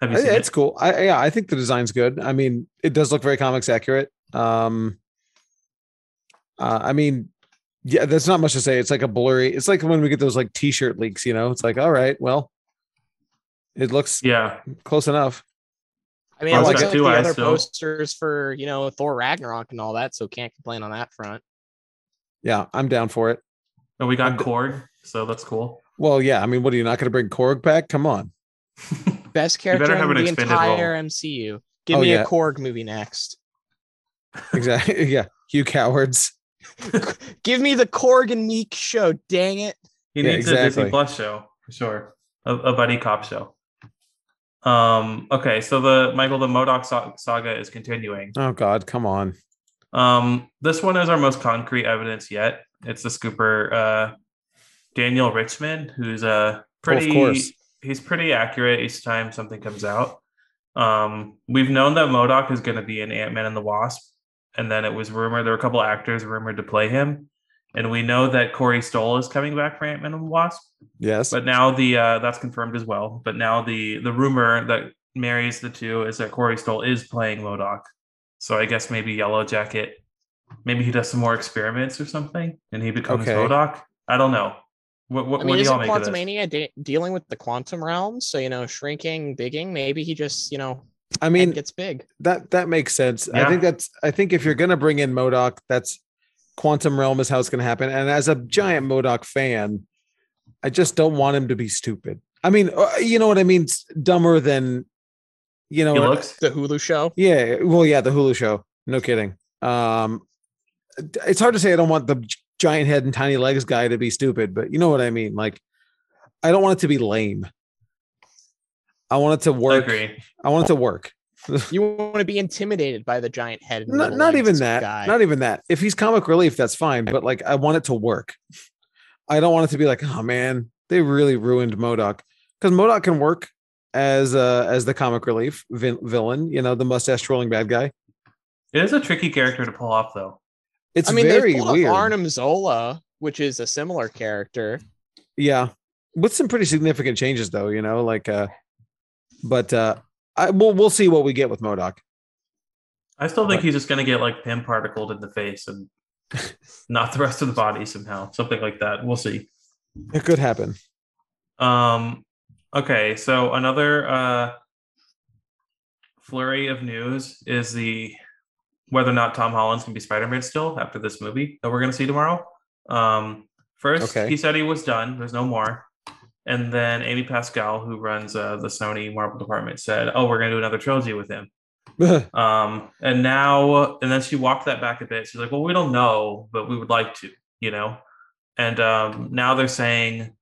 Have you I- seen it's it? cool. I yeah, I think the design's good. I mean, it does look very comics accurate. Um uh, I mean, yeah, there's not much to say. It's like a blurry. It's like when we get those like t-shirt leaks, you know. It's like, all right, well, it looks Yeah, close enough. I mean, I Sounds like like the Two other still. posters for you know Thor Ragnarok and all that, so can't complain on that front. Yeah, I'm down for it. and we got I'm Korg, so that's cool. Well, yeah, I mean, what are you not going to bring Korg back? Come on. Best character in the entire role. MCU. Give Oh, me yeah. a Korg movie next. Exactly. yeah, you cowards. Give me the Korg and Miek show. Dang it! He Yeah, needs a Disney. Plus show for sure, a, a buddy cop show. Um. Okay, so the Michael the MODOK saga is continuing. Oh God, come on. Um, this one is our most concrete evidence yet. It's the scooper uh, Daniel Richtman, who's a pretty. Of course. He's pretty accurate each time something comes out. Um, we've known that MODOK is going to be in Ant Man and the Wasp, and then it was rumored there were a couple actors rumored to play him, and we know that Corey Stoll is coming back for Ant Man and the Wasp. Yes. But now the uh, that's confirmed as well. But now the the rumor that marries the two is that Corey Stoll is playing MODOK. So I guess maybe Yellow Jacket, maybe he does some more experiments or something, and he becomes Okay. MODOK. I don't know. What what, I what mean, do isn't y'all make of this? Quantumania de- dealing with the quantum realm? So you know, shrinking, bigging. Maybe he just you know I mean, gets big. that that makes sense. I think that's I think if you're gonna bring in MODOK, that's quantum realm is how it's gonna happen. And as a giant MODOK fan, I just don't want him to be stupid. I mean, uh, you know what I mean? S- Dumber than you know. Looks. The Hulu show. Yeah, well, yeah, the Hulu show. No kidding. Um, it's hard to say I don't want the gi- giant head and tiny legs guy to be stupid, but you know what I mean. Like, I don't want it to be lame. I want it to I work. agree. I want it to work. You want to be intimidated by the giant head. and not, not even that guy. not even that if he's comic relief that's fine but like i want it to work i don't want it to be like oh man they really ruined MODOK because MODOK can work as uh as the comic relief vil- villain you know the mustache trolling bad guy It is a tricky character to pull off, though. It's I mean, very they pulled weird off Arnim Zola, which is a similar character. yeah with some pretty significant changes though you know like uh but uh i we'll, we'll see what we get with MODOK I still think But- he's just going to get like Pym particled in the face and not the rest of the body somehow, something like that. We'll see. it could happen Um, okay, so another uh, flurry of news is the whether or not Tom Holland's gonna be Spider-Man still after this movie that we're gonna see tomorrow. Um, first, Okay. he said he was done. There's no more. And then Amy Pascal, who runs uh, the Sony Marvel department, said, "Oh, we're gonna do another trilogy with him." Um, and now, and then she walked that back a bit. She's like, well, we don't know, but we would like to, you know? And um, now they're saying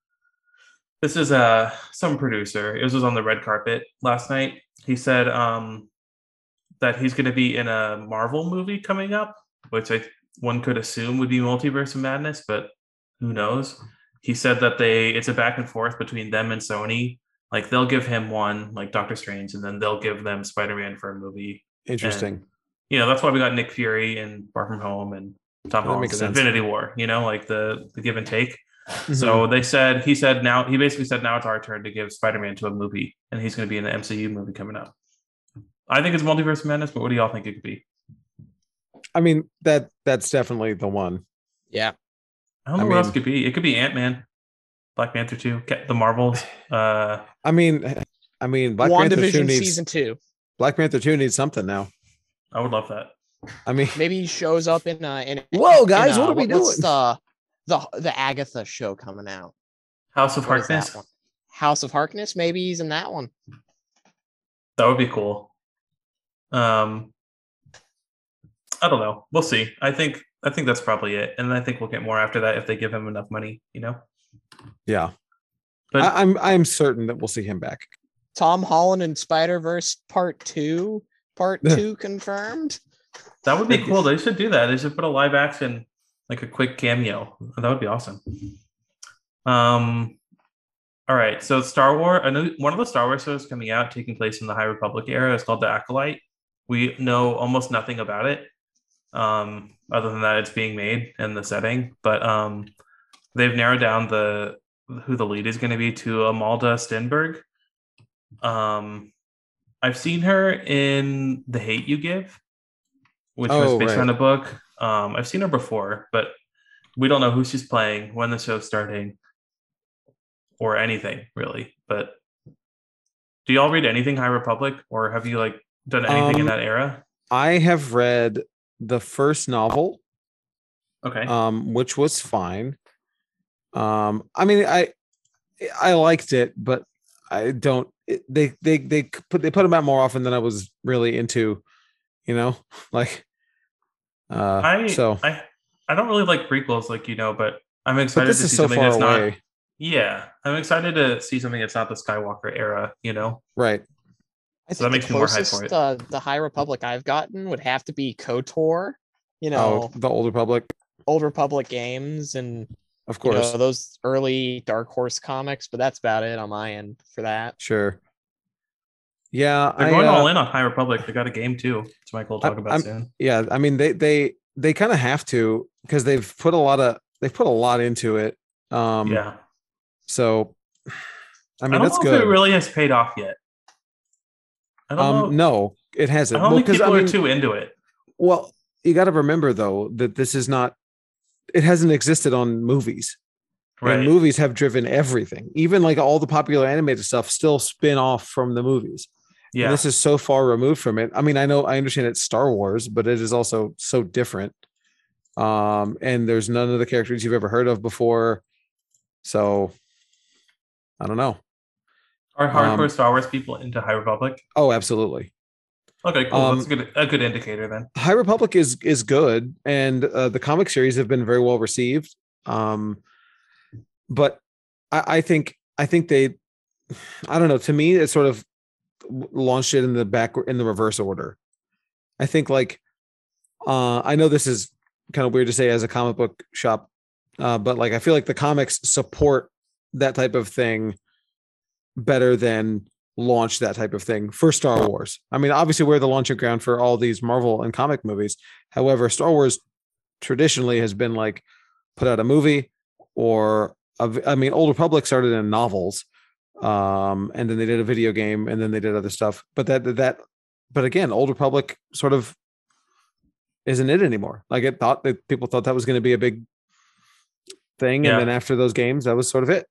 this is uh, some producer. It was on the red carpet last night. He said um, that he's going to be in a Marvel movie coming up, which I one could assume would be Multiverse of Madness, but who knows? He said that they it's a back and forth between them and Sony. Like they'll give him one, like Doctor Strange, and then they'll give them Spider Man for a movie interesting you know that's why we got Nick Fury and Far From Home and Tom That Holland and sense. Infinity War. You know, like the the give and take. Mm-hmm. So they said he said now he basically said now it's our turn to give Spider Man to a movie, and he's going to be in the MCU movie coming up. I think it's Multiverse of Madness, but what do y'all think it could be? i mean that that's definitely the one Yeah. I don't I know what else mean- it could be. It could be Ant Man, Black Panther two, the Marvels. Uh, i mean i mean black panther 2 needs season two. black panther 2 needs something now I would love that. i mean Maybe he shows up in uh in Whoa, in, guys, uh, what are we what's doing? The the the Agatha show coming out. House of What is that Harkness. House of Harkness. Maybe he's in that one. That would be cool. Um, I don't know. We'll see. I think I think that's probably it, and I think we'll get more after that if they give him enough money. You know. Yeah. But I, I'm I'm certain that we'll see him back. Tom Holland and Spider Verse Part Two, Part Two confirmed. that would be cool. They should do that. They should put a live action, like a quick cameo. That would be awesome. Um. All right. So Star Wars. I know one of the Star Wars shows coming out, taking place in the High Republic era, is called The Acolyte. We know almost nothing about it, um, other than that it's being made and the setting. But um, they've narrowed down the who the lead is going to be to Amandla Stenberg. Um, I've seen her in The Hate You Give, which was Oh, based right. on a book. Um, I've seen her before, but we don't know who she's playing, when the show's starting, or anything really. But do y'all read anything High Republic, or have you like done anything in Um, that era? I have read the first novel, Okay. um, which was fine. Um, I mean, I I liked it, but I don't. It, they they they put they put them out more often than I was really into. You know, like. Uh, I so, I I don't really like prequels, like you know, but I'm but excited this to is see so something far that's not. away, Yeah, I'm excited to see something that's not the Skywalker era. You know. right? I So that think makes the me more hyped for closest it. uh, the High Republic I've gotten would have to be KOTOR. You Oh, know, the Old Republic, Old Republic games and of you course. know, those early Dark Horse comics, but that's about it on my end for that. Sure. Yeah, They're I, going uh, all in on High Republic. They got a game too, which Michael will I- talk about I'm- soon. yeah i mean they they they kind of have to because they've put a lot of they've put a lot into it um yeah, so i I, mean don't that's know good if it really has paid off yet. Um no it hasn't I don't well, think people I mean, are too into it. well you got to remember though that this is not it hasn't existed on movies Right. and movies have driven everything even like all the popular animated stuff still spin off from the movies And yeah. this is so far removed from it. I mean, I know I understand it's Star Wars, but it is also so different. Um, and there's none of the characters you've ever heard of before. So I don't know. Are hardcore um, Star Wars people into High Republic? Oh, absolutely. Okay, cool. um, That's a good a good indicator then. High Republic is is good, and uh, the comic series have been very well received. Um, but I, I think I think they, I don't know. To me, it sort of launched it in the back in the reverse order. I think like, uh, I know this is kind of weird to say as a comic book shop, uh, but like I feel like the comics support that type of thing better than launch that type of thing for Star Wars. I mean, obviously we're the launching ground for all these Marvel and comic movies. However, Star Wars traditionally has been like put out a movie or a I mean, Old Republic started in novels, um, and then they did a video game, and then they did other stuff. But that that, but again, Old Republic sort of isn't it anymore. Like it thought that people thought that was going to be a big thing, Yeah. and then after those games, that was sort of it.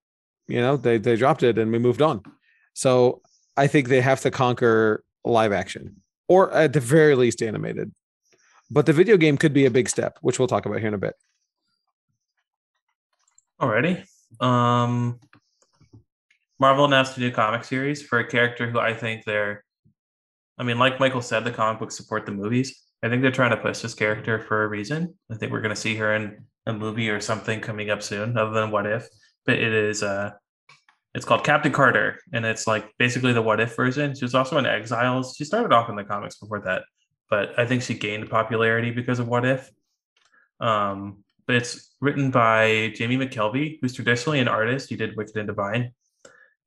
You know, they they dropped it, and we moved on. So I think they have to conquer live action, or at the very least animated. But the video game could be a big step, which we'll talk about here in a bit. Alrighty. Um, Marvel announced a new comic series for a character who I think they're. I mean, like Michael said, the comic books support the movies. I think they're trying to push this character for a reason. I think we're going to see her in a movie or something coming up soon, other than What If. But it is uh, it's called Captain Carter, and it's like basically the What If version. She was also in Exiles. She started off in the comics before that, but I think she gained popularity because of What If. Um, but it's written by Jamie McKelvie, who's traditionally an artist. He did Wicked and Divine.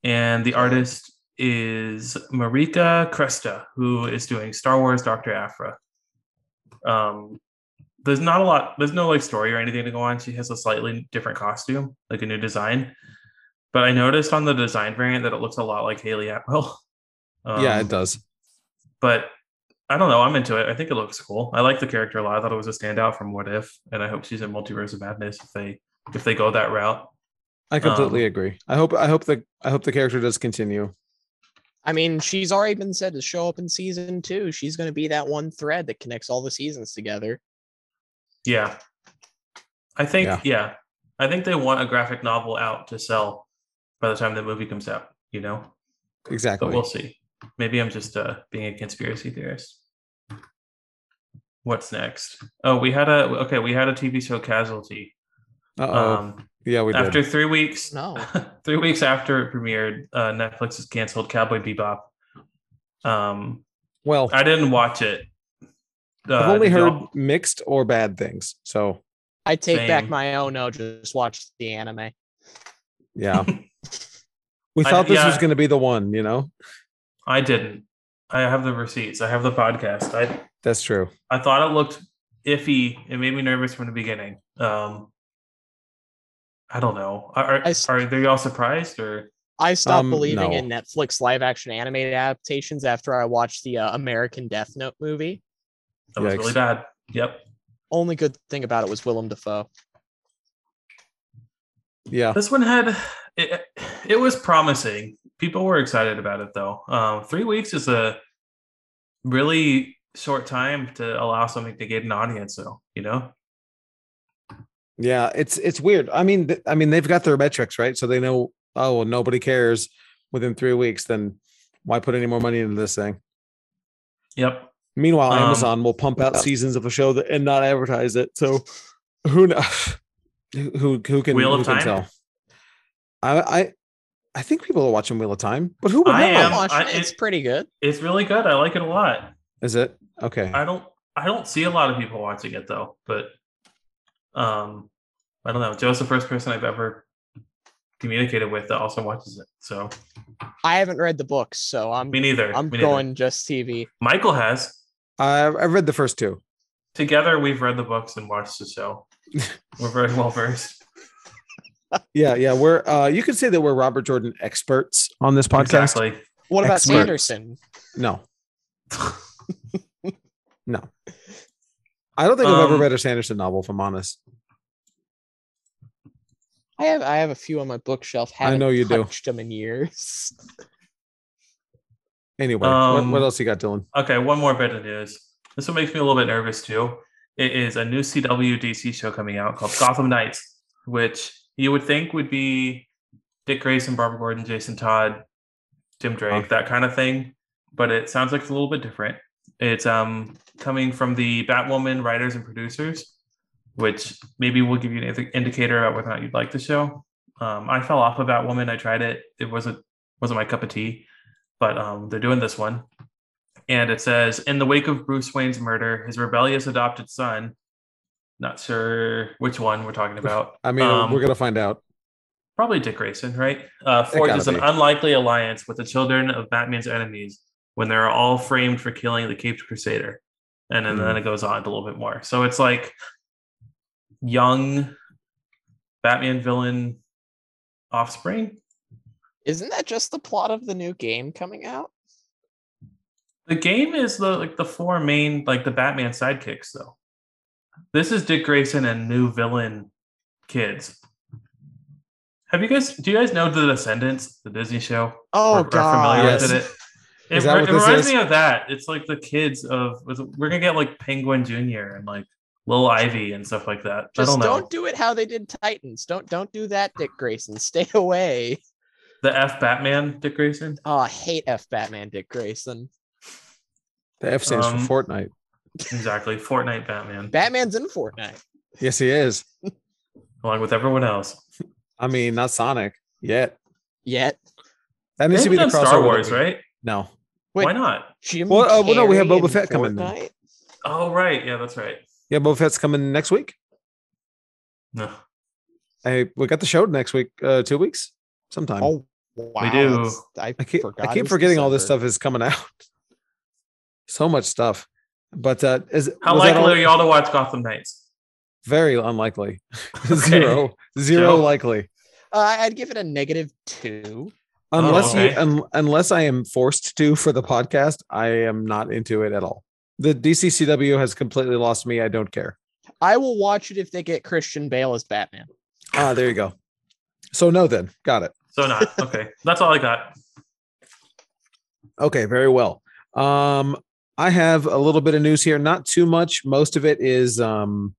And the artist is Marika Cresta, who is doing Star Wars Dr. Aphra. Um, there's not a lot, there's no like story or anything to go on. She has a slightly different costume, like a new design. But I noticed on the design variant that it looks a lot like Hayley Atwell. yeah, Um, it does. but I don't know. I'm into it. I think it looks cool. I like the character a lot. I thought it was a standout from What If, and I hope she's in Multiverse of Madness if they if they go that route. I completely um, agree. I hope I hope the I hope the character does continue. I mean, she's already been said to show up in season two. She's going to be that one thread that connects all the seasons together. Yeah, I think Yeah. yeah. I think they want a graphic novel out to sell by the time the movie comes out. You know, Exactly. but we'll see. Maybe I'm just uh, being a conspiracy theorist. what's next? Oh, we had a okay. We had a TV show Casualty. Uh oh. Um, yeah, we did. after three weeks, No. three weeks after it premiered, uh, Netflix has canceled Cowboy Bebop. Um, well, I didn't watch it. Uh, I've only did heard y'all- mixed or bad things. So I take back my oh no, just watch the anime. yeah. We I- thought this was going to be the one, you know? I didn't. I have the receipts. I have the podcast. I That's true. I thought it looked iffy. It made me nervous from the beginning. Um, I don't know. Are are, are they all surprised or? I stopped Um, believing no. in Netflix live action animated adaptations after I watched the uh, American Death Note movie. That was really bad. Yep. Only good thing about it was Willem Dafoe. Yeah. This one had it. It was promising. People were excited about it though. Um, three weeks is a really short time to allow something to get an audience. though. you know. Yeah, it's it's weird. I mean, th- I mean, they've got their metrics right, so they know. Oh, well, nobody cares within three weeks. Then why put any more money into this thing? Yep. Meanwhile, Um, Amazon will pump out seasons of a show that and not advertise it. So who knows? Who who who can Wheel who of can Time? tell? I I I think people are watching Wheel of Time, but who would I am. I'm watching I- it. It's pretty good. It's really good. I like it a lot. Is it okay? I don't. I don't see a lot of people watching it though. But um, I don't know. Joe's the first person I've ever communicated with that also watches it. So I haven't read the books, so I'm me neither. I'm me neither. going just TV. Michael has. I I've read the first two. Together, we've read the books and watched the show. We're very well versed. Yeah, yeah. We're uh, you could say that we're Robert Jordan experts on this podcast. Exactly. What about Expert. Sanderson? No, no. I don't think I've ever Um, read a Sanderson novel. If I'm honest. I have I have a few on my bookshelf. I Haven't know you do. touched them in years. Anyway, what, Um, what else you got, Dylan? Okay, one more bit of news. This one makes me a little bit nervous too. It is a new CW DC show coming out called Gotham Knights, which you would think would be Dick Grayson, Barbara Gordon, Jason Todd, Tim Drake, that kind of thing. But it sounds like it's a little bit different. It's um coming from the Batwoman writers and producers, which maybe will give you an indicator about whether or not you'd like the show. Um, I fell off of Batwoman. I tried it. It wasn't wasn't my cup of tea, but um, they're doing this one and it says in the wake of bruce wayne's murder his rebellious adopted son not sure which one we're talking about I mean, um, we're gonna find out. probably dick grayson right uh, forges an be. unlikely alliance with the children of batman's enemies when they're all framed for killing the caped crusader and then, Hmm. then it goes on a little bit more so it's like young batman villain offspring Isn't that just the plot of the new game coming out? The game is the like the four main like the Batman sidekicks though. This is Dick Grayson and new villain kids. Have you guys? Do you guys know the Descendants, the Disney show? Oh Or- or familiar god. with Yes. it? It, Is that re- what it reminds is? me of that. It's like the kids of we're gonna get like Penguin Junior and like Lil Ivy and stuff like that. I Just don't know. don't do it how they did Titans. Don't don't do that, Dick Grayson. Stay away. The F Batman, Dick Grayson. Oh, I hate F Batman Dick Grayson. The F stands Um, for Fortnite. Exactly, Fortnite Batman, Batman's in Fortnite. Yes, he is. along with everyone else. I mean, not Sonic yet. Yet. That They needs to be haven't the crossover. Star Wars, right? No. Wait, Why not? Jim Well, uh, well, no, we have Carrey Boba in Fett coming then. Oh, right. Yeah, that's right. Yeah, Boba Fett's coming next week. No. Hey, we got the show next week, uh, two weeks, sometime. Oh, wow. do. I, I keep, forgot I keep was forgetting all this stuff is coming out. so much stuff. But uh, is How likely all- are y'all to watch Gotham Knights? Very unlikely. Okay. Zero, zero Joe? likely. Uh, I'd give it a negative two. Unless okay. you, un, unless I am forced to for the podcast, I am not into it at all. The DCCW has completely lost me. I don't care. I will watch it if they get Christian Bale as Batman. Ah, there you go. So no, then got it. So not okay. That's all I got. Okay, very well. Um, I have a little bit of news here, not too much. Most of it is um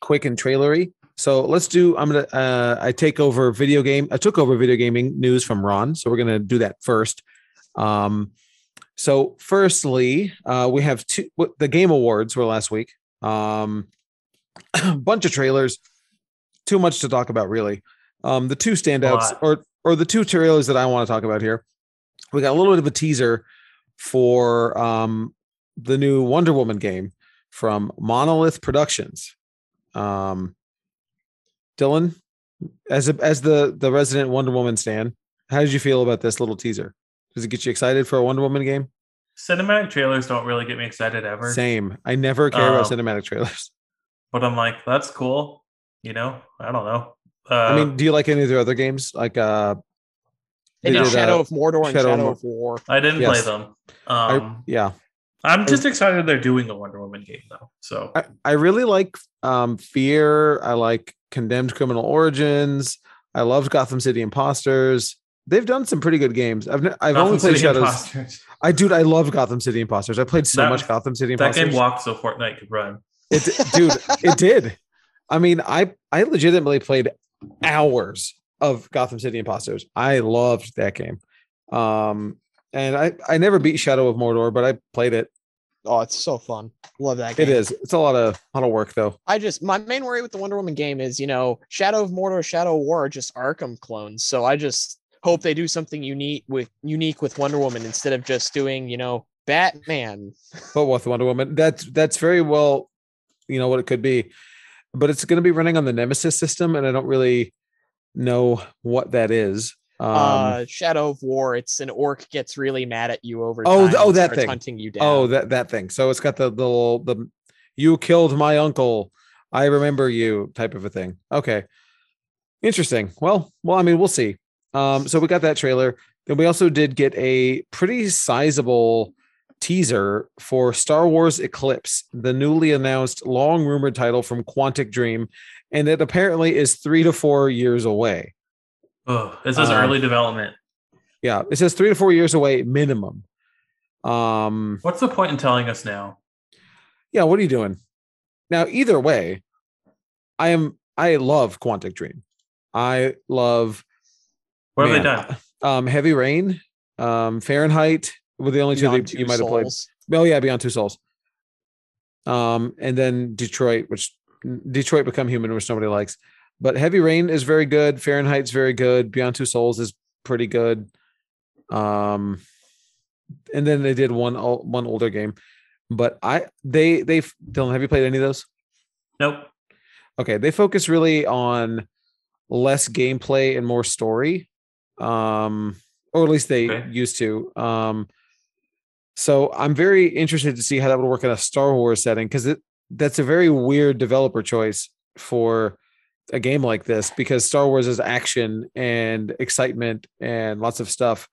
quick and trailery. So let's do. I'm gonna. Uh, I take over video game. I took over video gaming news from Ron, so we're gonna do that first. Um, So, firstly, uh, we have two. The Game Awards were last week. Um, bunch of trailers. Too much to talk about, really. Um, the two standouts, or or the two trailers that I want to talk about here. We got a little bit of a teaser for um, the new Wonder Woman game from Monolith Productions. Um, Dylan, as a, as the the resident Wonder Woman stan, how did you feel about this little teaser? Does it get you excited for a Wonder Woman game? Cinematic trailers don't really get me excited ever. Same. I never care about Oh. cinematic trailers. But I'm like, that's cool. You know, I don't know. Uh, I mean, do you like any of their other games? Like uh they And did, Shadow uh, of Mordor and Shadow Shadow, of of War. I didn't yes. play them. I- Um, yeah. I'm just excited they're doing a Wonder Woman game though. So I, I really like um Fear. I like Condemned Criminal Origins. I loved Gotham City Impostors. They've done some pretty good games. I've ne- I've only played City Shadows. Imposters. I dude, I love Gotham City Impostors. I played so That- much Gotham City That Imposters. game walked so Fortnite could run. It, dude, it did. I mean, I I legitimately played hours of Gotham City Impostors. I loved that game. Um, and I I never beat Shadow of Mordor, but I played it. Oh, it's so fun. Love that game. It is. It's a lot of a lot of work though. I just my main worry with the Wonder Woman game is, you know, Shadow of Mordor, Shadow of War are just Arkham clones. So I just hope they do something unique with unique with Wonder Woman instead of just doing, you know, Batman. But with Wonder Woman, that's that's very well, you know what it could be. But it's going to be running on the Nemesis system, and I don't really know what that is. Um, uh Shadow of War, it's an orc gets really mad at you over Oh, th- oh, that thing. hunting you down. Oh, that that thing. So it's got the the little the you killed my uncle. I remember you type of a thing. Okay. Interesting. Well, well, I mean, we'll see. Um, so we got that trailer. Then we also did get a pretty sizable teaser for Star Wars Eclipse, the newly announced long rumored title from Quantic Dream, and it apparently is three to four years away. Oh, this is Um, early development. Yeah, it says three to four years away minimum. Um, What's the point in telling us now? yeah, what are you doing? Now, either way, I am I love Quantic Dream. I love What have they done? um Heavy Rain, um Fahrenheit were the only two that you might have played. Oh yeah, Beyond Two Souls. Um, and then Detroit, which Detroit Become Human, which nobody likes. But Heavy Rain is very good. Fahrenheit's very good. Beyond Two Souls is pretty good. Um, and then they did one ol- one older game, but I they they Dylan, have you played any of those? Nope. Okay, they focus really on less gameplay and more story. Um, or at least they Okay. used to. Um, so I'm very interested to see how that would work in a Star Wars setting because that's a very weird developer choice for a game like this because Star Wars is action and excitement and lots of stuff.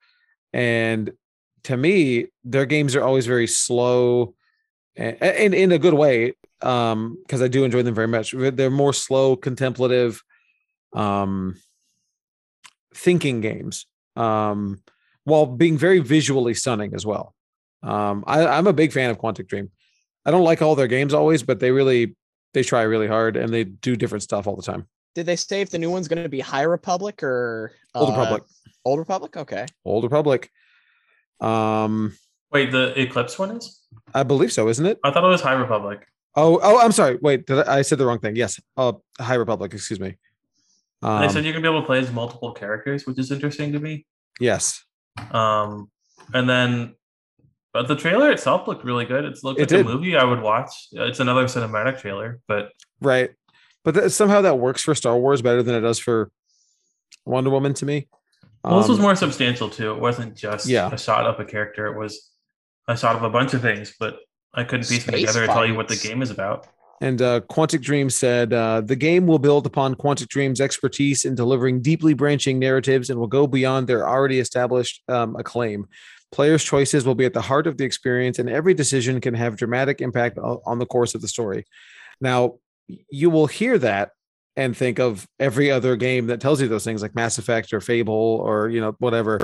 And to me, their games are always very slow and, and in a good way um because i do enjoy them very much they're more slow contemplative um thinking games um while being very visually stunning as well um I, i'm a big fan of quantic dream i don't like all their games always but they really they try really hard and they do different stuff all the time Did they say if the new one's going to be High Republic or old uh, republic Old Republic? Okay. old republic um Wait, the Eclipse one is? i believe so isn't it I thought it was High Republic. oh oh i'm sorry wait did I, I said the wrong thing yes uh high republic excuse me And they um, said you're gonna be able to play as multiple characters, which is interesting to me. yes Um, and then, but the trailer itself looked really good. It's looked It like did. a movie I would watch. It's another cinematic trailer, but Right. But that, somehow that works for Star Wars better than it does for Wonder Woman to me. well, this was Um, more substantial too. It wasn't just Yeah. a shot of a character. It was a shot of a bunch of things, but I couldn't piece them Space together and tell you what the game is about. And uh, Quantic Dream said uh, the game will build upon Quantic Dream's expertise in delivering deeply branching narratives and will go beyond their already established um, acclaim. Players' choices will be at the heart of the experience, and every decision can have dramatic impact on the course of the story. Now, you will hear that and think of every other game that tells you those things, like Mass Effect or Fable or you know whatever.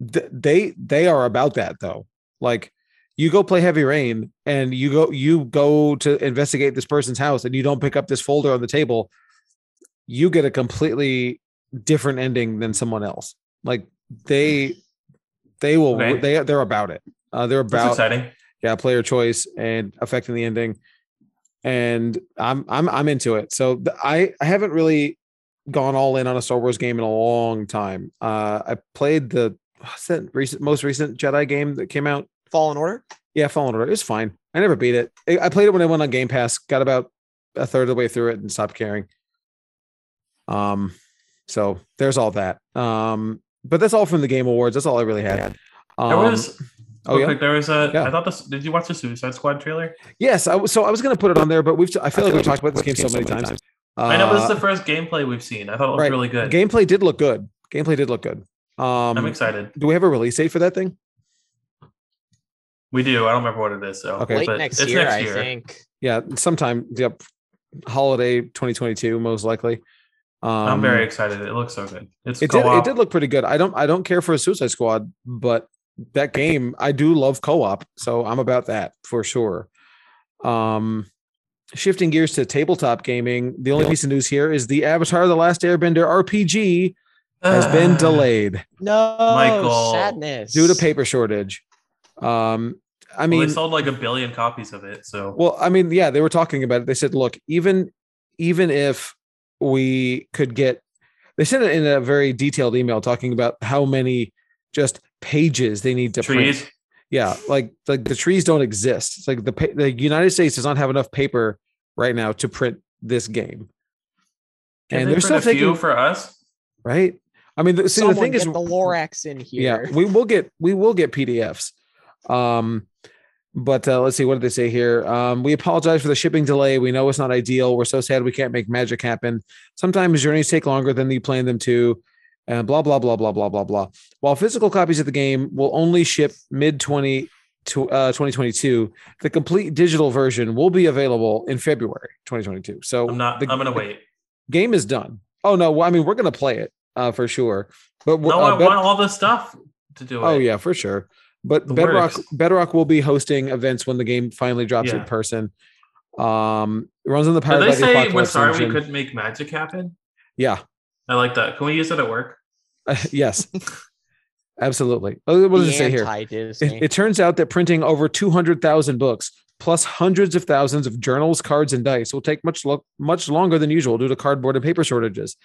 They they are about that though. Like you go play heavy rain and you go you go to investigate this person's house and you don't pick up this folder on the table you get a completely different ending than someone else like they they will Okay. they they're about it Uh, they're That's about exciting. yeah player choice and affecting the ending, and I'm I'm I'm into it. So the, I I haven't really gone all in on a Star Wars game in a long time. Uh, I played the what's that recent most recent Jedi game that came out. Fallen Order. Yeah, Fallen Order. It was fine. I never beat it. I I played it when it went on Game Pass. Got about a third of the way through it and stopped caring. Um, so there's all that. Um, but that's all from the Game Awards. That's all I really had. Um, There was. oh, real yeah? quick, there was a. Yeah. I thought this. Did you watch the Suicide Squad trailer? yes. I, was- so I was going to put it on there, but we've. I feel like we've talked about this game so many times. I know this is Uh, the first gameplay we've seen. I thought it looked right. really good. Gameplay did look good. Gameplay did look good. Um, I'm excited. do we have a release date for that thing? We do. I don't remember what it is. So Okay. Late but next it's year, next I year. think. Yeah, sometime. Yep, holiday 2022, most likely. Um, I'm very excited. It looks so good. It's It did. It co-op. did look pretty good. I don't. I don't care for a Suicide Squad, but that game, I do love co-op, so I'm about that for sure. Um, shifting gears to tabletop gaming, the only piece of news here is the Avatar: The Last Airbender RPG has been Ah. delayed No, Michael. sadness. due to paper shortage. Um, I Well, mean, they sold like a billion copies of it. So Well, I mean, yeah, they were talking about it. They said, look, even even if we could get they sent it in a very detailed email talking about how many just pages they need to trees. print. Yeah, like like the trees don't exist. It's like the the United States does not have enough paper right now to print this game. Can and they they're still print a few taking for us. right. I mean, the, see, Someone the thing get is, the Lorax in here. yeah, we will get we will get PDFs. Um, but uh, let's see, what did they say here? Um, we apologize for the shipping delay. We know it's not ideal. We're so sad we can't make magic happen. Sometimes journeys take longer than you plan them to. And blah blah blah blah blah blah blah. While physical copies of the game will only ship mid 20 to uh 2022, the complete digital version will be available in February 2022. So I'm not. the, I'm gonna wait. game is done. Oh no, well, I mean we're gonna play it uh for sure. But No, uh, I bet- want all the stuff to do it. Oh yeah, for sure. But The Bedrock works. Bedrock will be hosting events when the game finally drops in person. Um, it runs on the power. Did Powered they by the say we're Apocalypse sorry we couldn't make magic happen? Yeah. I like that. Can we use it at work? yes. Absolutely. Oh, what does it say here? It, it turns out that printing over 200,000 books plus hundreds of thousands of journals, cards, and dice will take much lo- much longer than usual due to cardboard and paper shortages.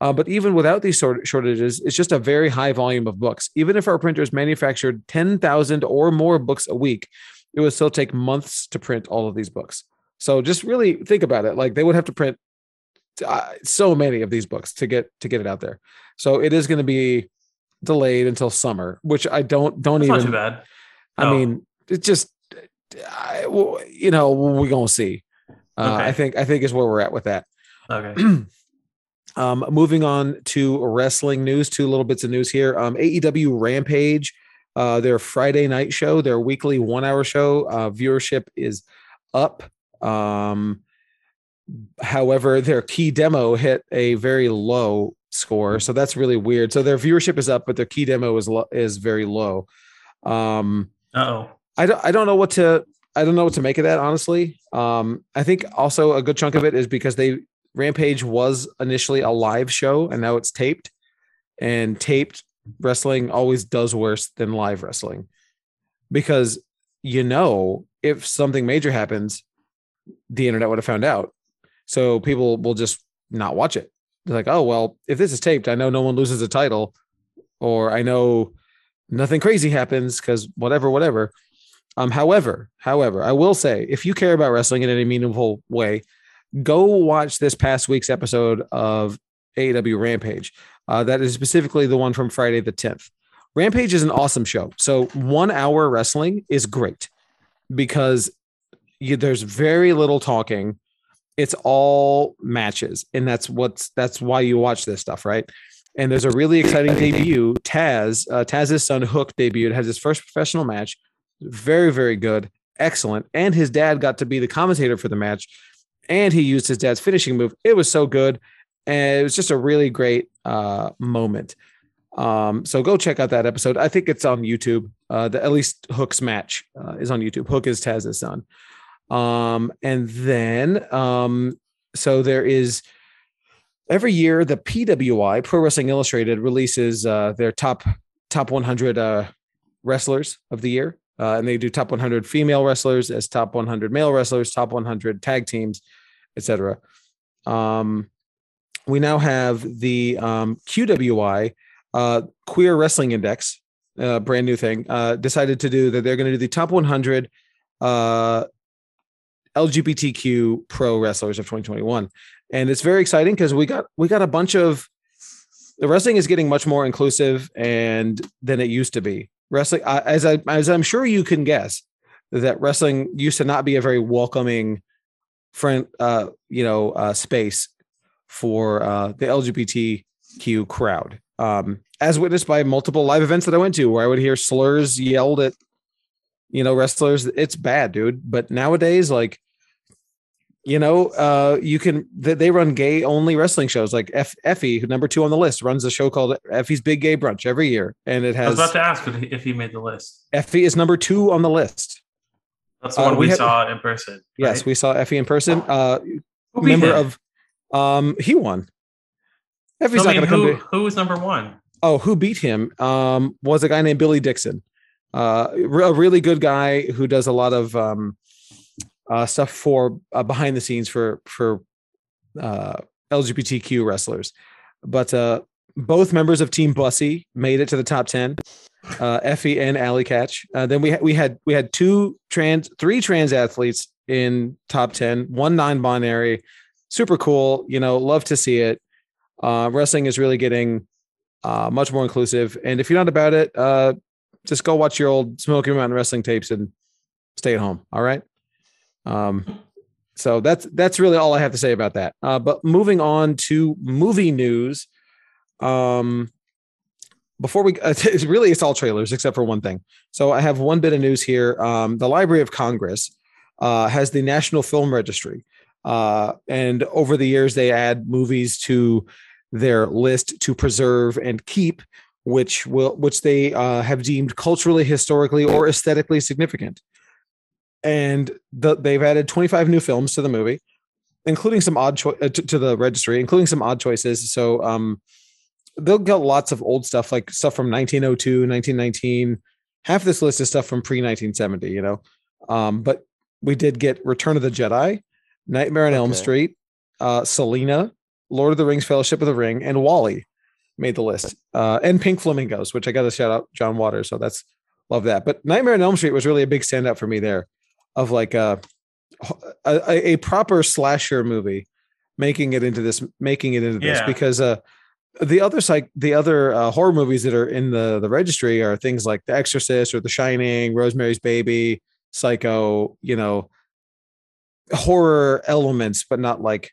Uh, but even without these sort shortages, it's just a very high volume of books. Even if our printers manufactured 10,000 or more books a week, it would still take months to print all of these books. So just really think about it. Like they would have to print uh, so many of these books to get to get it out there. So it is going to be delayed until summer, which I don't don't not even too bad. I mean, it just, I, you know, we're gonna see. Uh, I think I think is where we're at with that. Okay. um, moving on to wrestling news, two little bits of news here. Um, AEW Rampage, uh, their Friday night show, their weekly one-hour show, uh, viewership is up. Um, however, their key demo hit a very low score, so that's really weird. So their viewership is up, but their key demo is lo- is very low. Um, oh. I don't I don't know what to I don't know what to make of that honestly. Um I think also a good chunk of it is because they Rampage was initially a live show and now it's taped and taped wrestling always does worse than live wrestling because you know if something major happens the internet would have found out. So people will just not watch it. They're like, "Oh, well, if this is taped, I know no one loses a title or I know nothing crazy happens cuz whatever whatever." Um, however, however, I will say if you care about wrestling in any meaningful way, go watch this past week's episode of AEW Rampage. Uh, that is specifically the one from Friday the 10th. Rampage is an awesome show. So one hour wrestling is great because you, there's very little talking. It's all matches, and that's what's that's why you watch this stuff, right? And there's a really exciting debut. Taz, uh, Taz's son Hook debuted, has his first professional match very very good excellent and his dad got to be the commentator for the match and he used his dad's finishing move. It was so good. And it was just a really great uh moment. Um so go check out that episode. I think it's on youtube. Uh the, at least hook's match uh, is on youtube. Hook is taz's son. Um and then um so there is every year the pwi pro wrestling illustrated releases uh their top top 100 uh wrestlers of the year. Uh, and they do top 100 female wrestlers as top 100 male wrestlers, top 100 tag teams, etc. Um, we now have the um, QWI uh, Queer Wrestling Index, uh, brand new thing. Uh, decided to do that. They're going to do the top 100 uh, LGBTQ pro wrestlers of 2021, and it's very exciting because we got we got a bunch of the wrestling is getting much more inclusive and than it used to be. Wrestling, as I as I'm sure you can guess, that wrestling used to not be a very welcoming friend, uh, you know, uh, space for uh, the LGBTQ crowd, um, as witnessed by multiple live events that I went to, where I would hear slurs yelled at, you know, wrestlers. It's bad, dude. But nowadays, like you know, uh, you can they, they run gay only wrestling shows like F, Effy, who number two on the list, runs a show called Effy's Big Gay Brunch every year, and it has. I was about to ask if he- if he made the list. Effy is number two on the list. That's the Uh, one we we had- saw in person. Yes, we saw Effy in person. Uh, Who member him? of, um, he won. Effy's So, I not mean, going to come. To, who was number one? oh, who beat him? Um, was a guy named Billy Dixon. Uh, a really good guy who does a lot of um, uh, stuff for uh, behind the scenes for for uh, LGBTQ wrestlers. But uh, both members of Team Bussy made it to the top ten. Uh, Effy and Allie Katch. Uh, then we had we had we had two trans, three trans athletes in top ten. One non-binary. Super cool. You know, love to see it. Uh, wrestling is really getting uh, much more inclusive. And if you're not about it, uh, just go watch your old Smoky Mountain wrestling tapes and stay at home. All right. Um, so that's that's really all I have to say about that. Uh, but moving on to movie news. Um, before we, it's really it's all trailers except for one thing. So I have one bit of news here. Um, the Library of Congress uh, has the National Film Registry, uh, and over the years they add movies to their list to preserve and keep, which will which they uh, have deemed culturally, historically, or aesthetically significant. And the, they've added 25 new films to the movie, including some odd cho- uh, to, to the registry, including some odd choices. So um, they'll get lots of old stuff, like stuff from 1902, 1919. Half this list is stuff from pre 1970, you know. Um, but we did get Return of the Jedi, Nightmare on Elm Street, uh, Selena, Lord of the Rings, Fellowship of the Ring, and WALL-E made the list. Uh, and Pink Flamingos, which I got to shout out John Waters. So that's love that. But Nightmare on Elm Street was really a big standout for me there, of like a a, a proper slasher movie making it into this, making it into this Yeah. because uh the other side, the other uh, horror movies that are in the the registry are things like The Exorcist or The Shining, Rosemary's Baby, Psycho. You know, horror elements, but not like,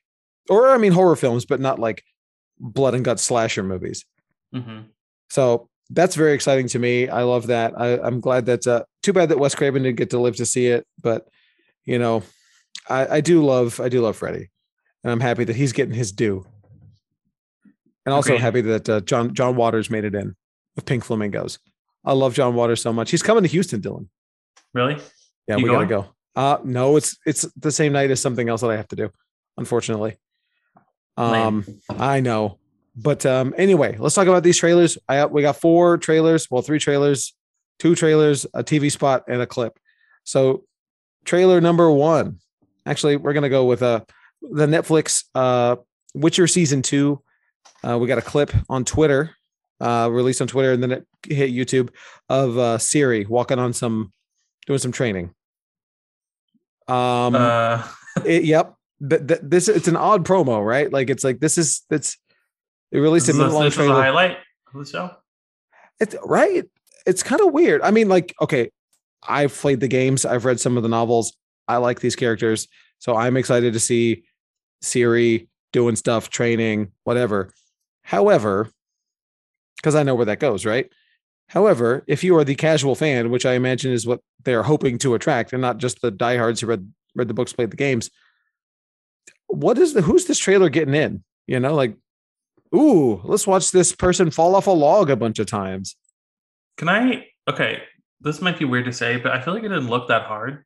or I mean, horror films, but not like blood and guts slasher movies. hmm So that's very exciting to me. I love that. I, I'm glad that's uh, too bad that Wes Craven didn't get to live to see it, but you know, I, I do love I do love Freddy, and I'm happy that he's getting his due. And also Agreed. happy that uh, John John Waters made it in with Pink Flamingos. I love John Waters so much. He's coming to Houston, Dylan. Really? Yeah, You we gotta go. Uh no, it's it's the same night as something else that I have to do, unfortunately. Um, I know. But um, anyway, let's talk about these trailers. I we got four trailers, well, three trailers, two trailers, a TV spot, and a clip. So, trailer number one. Actually, we're gonna go with uh the Netflix uh Witcher season two. Uh, we got a clip on Twitter, uh, released on Twitter, and then it hit YouTube of uh Ciri walking on some doing some training. Um uh, it, yep. Th- th- this it's an odd promo, right? Like it's like this is it's they released this, a minute long this trailer. highlight of the show. It's right. It's kind of weird. I mean, like, okay, I've played the games, I've read some of the novels. I like these characters, so I'm excited to see Ciri doing stuff, training, whatever. However, because I know where that goes, right? However, if you are the casual fan, which I imagine is what they're hoping to attract, and not just the diehards who read read the books, played the games, what is the who's this trailer getting in? You know, like, ooh, let's watch this person fall off a log a bunch of times. Can I? Okay, this might be weird to say, but I feel like it didn't look that hard.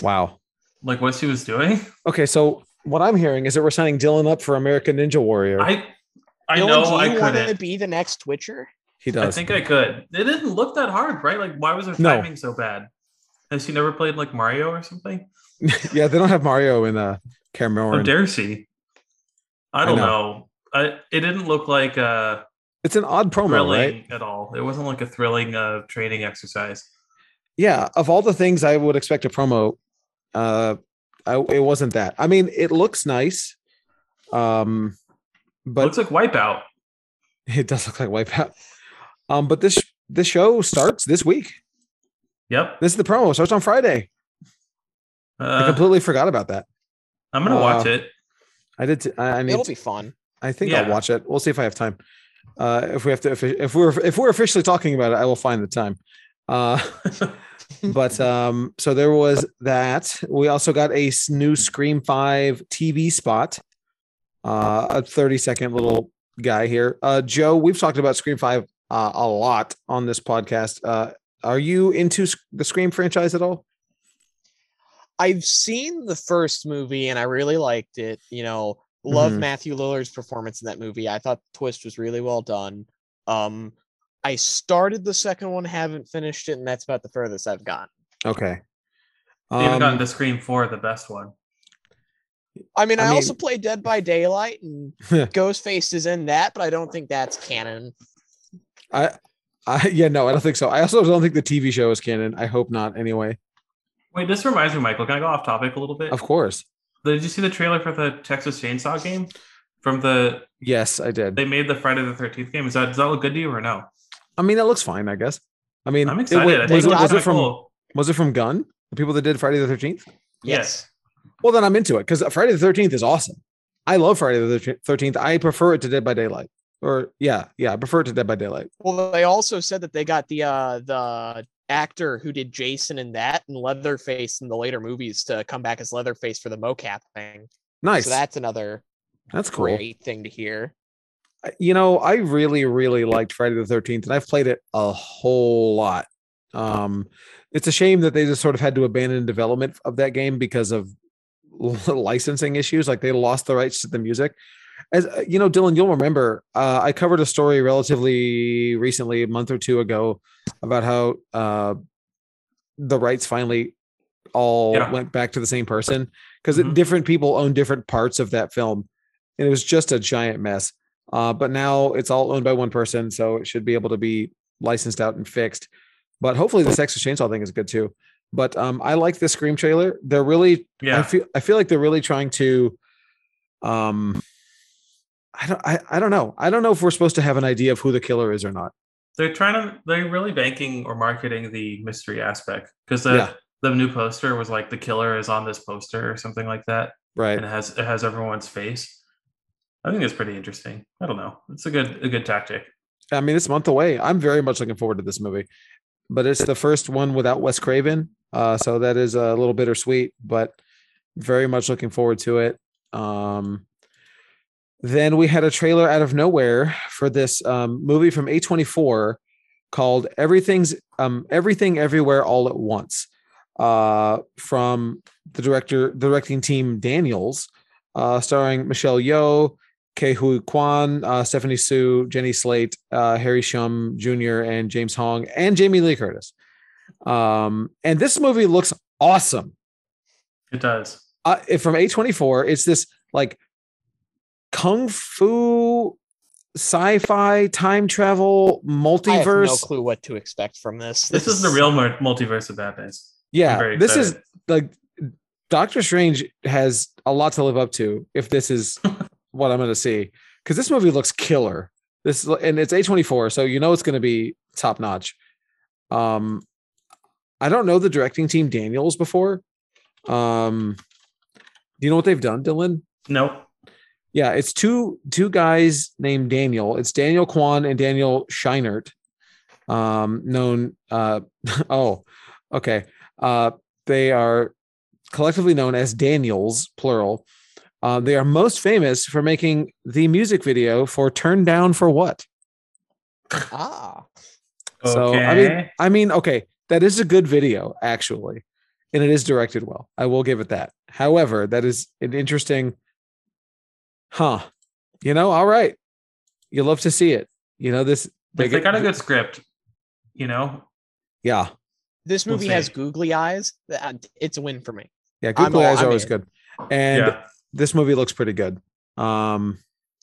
Wow. Like what she was doing. Okay, so what I'm hearing is that we're signing Dylan up for American Ninja Warrior. I I Dylan, know do I you want to couldn't. be the next Twitcher? He does. I think I could. It didn't look that hard, right? Like, why was their No. timing so bad? Has he never played like Mario or something? yeah, they don't have Mario in uh How Cameron. dare she? I I don't know. know. I it didn't look like uh It's an odd promo, thrilling right? at all. It wasn't like a thrilling uh training exercise. Yeah, of all the things I would expect a promo, uh, I, it wasn't that. I mean, it looks nice, um, but looks like Wipeout. it does look like Wipeout. Um, but this this show starts this week. Yep. This is the promo. It starts on Friday. I Uh, completely forgot about that. I'm gonna watch uh, it. I did. T- I I mean, It'll be fun. I think I'll watch it. We'll see if I have time. Uh, if we have to, if, if we're if we're officially talking about it, I will find the time. Uh, but um, so there was that. We also got a new Scream Five TV spot. Uh, a thirty second little guy here. Uh, Joe, we've talked about Scream Five uh, a lot on this podcast. Uh, are you into the Scream franchise at all? I've seen the first movie and I really liked it. You know, love Mhm. Matthew Lillard's performance in that movie. I thought the twist was really well done. Um, I started the second one, haven't finished it, and that's about the furthest I've gotten. Okay. You haven't gotten Um, to Scream Four, the best one. I mean, I I, also play Dead by Daylight, and Ghostface is in that, but I don't think that's canon. I, I, yeah, no, I don't think so. I also don't think the TV show is canon. I hope not. Anyway, Wait, this reminds me, Michael. Can I go off topic a little bit? of course. Did you see the trailer for the Texas Chainsaw game? From the Yes, I did. they made the Friday the Thirteenth game. Is that does that look good to you or no? I mean, that looks fine. I guess. I mean, I'm excited. wa- I was, it, it was it from cool. was it from Gun? The people that did Friday the Thirteenth. Yes. Well, then I'm into it because Friday the Thirteenth is awesome. I love Friday the Thirteenth. I prefer it to Dead by Daylight. Or yeah, yeah, I prefer it to Dead by Daylight. Well, they also said that they got the uh the actor who did Jason in that and Leatherface in the later movies to come back as Leatherface for the mocap thing. Nice. So that's another That's cool. great thing to hear. You know, I really, really liked Friday the Thirteenth, and I've played it a whole lot. Um, it's a shame that they just sort of had to abandon development of that game because of licensing issues. Like they lost the rights to the music. As uh, you know, Dylan, you'll remember uh, I covered a story relatively recently, a month or two ago, about how uh, the rights finally all Yeah. went back to the same person because Mhm. different people own different parts of that film, and it was just a giant mess. Uh, but now it's all owned by one person, so it should be able to be licensed out and fixed. But hopefully, the Texas Chainsaw thing is good too. But um, I like the Scream trailer. They're really yeah. I feel I feel like they're really trying to um I don't I, I don't know. I don't know if we're supposed to have an idea of who the killer is or not. They're trying to they're really banking or marketing the mystery aspect because the Yeah. the new poster was like the killer is on this poster or something like that, Right. and it has it has everyone's face. I think it's pretty interesting. I don't know. It's a good a good tactic. I mean, it's a month away. I'm very much looking forward to this movie. But it's the first one without Wes Craven. Uh, so that is a little bittersweet, but very much looking forward to it. Um then we had a trailer out of nowhere for this um, movie from A24 called Everything's um, Everything Everywhere All at Once uh, from the director, directing team Daniels, uh, starring Michelle Yeoh, Ke Huy Quan, uh, Stephanie Hsu, Jenny Slate, uh, Harry Shum Jr., and James Hong, and Jamie Lee Curtis. Um, and this movie looks awesome It does. uh, it- from A24. It's this like kung fu sci-fi time travel I have multiverse. no clue what to expect from this. This is the real multiverse of badness. Yeah, this is like Doctor Strange has a lot to live up to if this is what I'm going to see because this movie looks killer. This and it's A24, so you know it's going to be top notch. Um, I don't know the directing team Daniels before. Um, do you know what they've done, Dylan? No. Yeah, it's two two guys named Daniel. It's Daniel Kwan and Daniel Scheinert. Um, known uh oh, okay. Uh they are collectively known as Daniels, plural. Uh, they are most famous for making the music video for Turn Down for What? ah. So I mean, I mean, okay, that is a good video actually, and it is directed well. I will give it that. However, that is an interesting, huh? You know, all right, you love to see it. You know this If they get- got a good script, you know, yeah, This We'll movie has googly eyes. It's a win for me. yeah. I'm Eyes are I'm always in. good, and yeah. this movie looks pretty good. Um,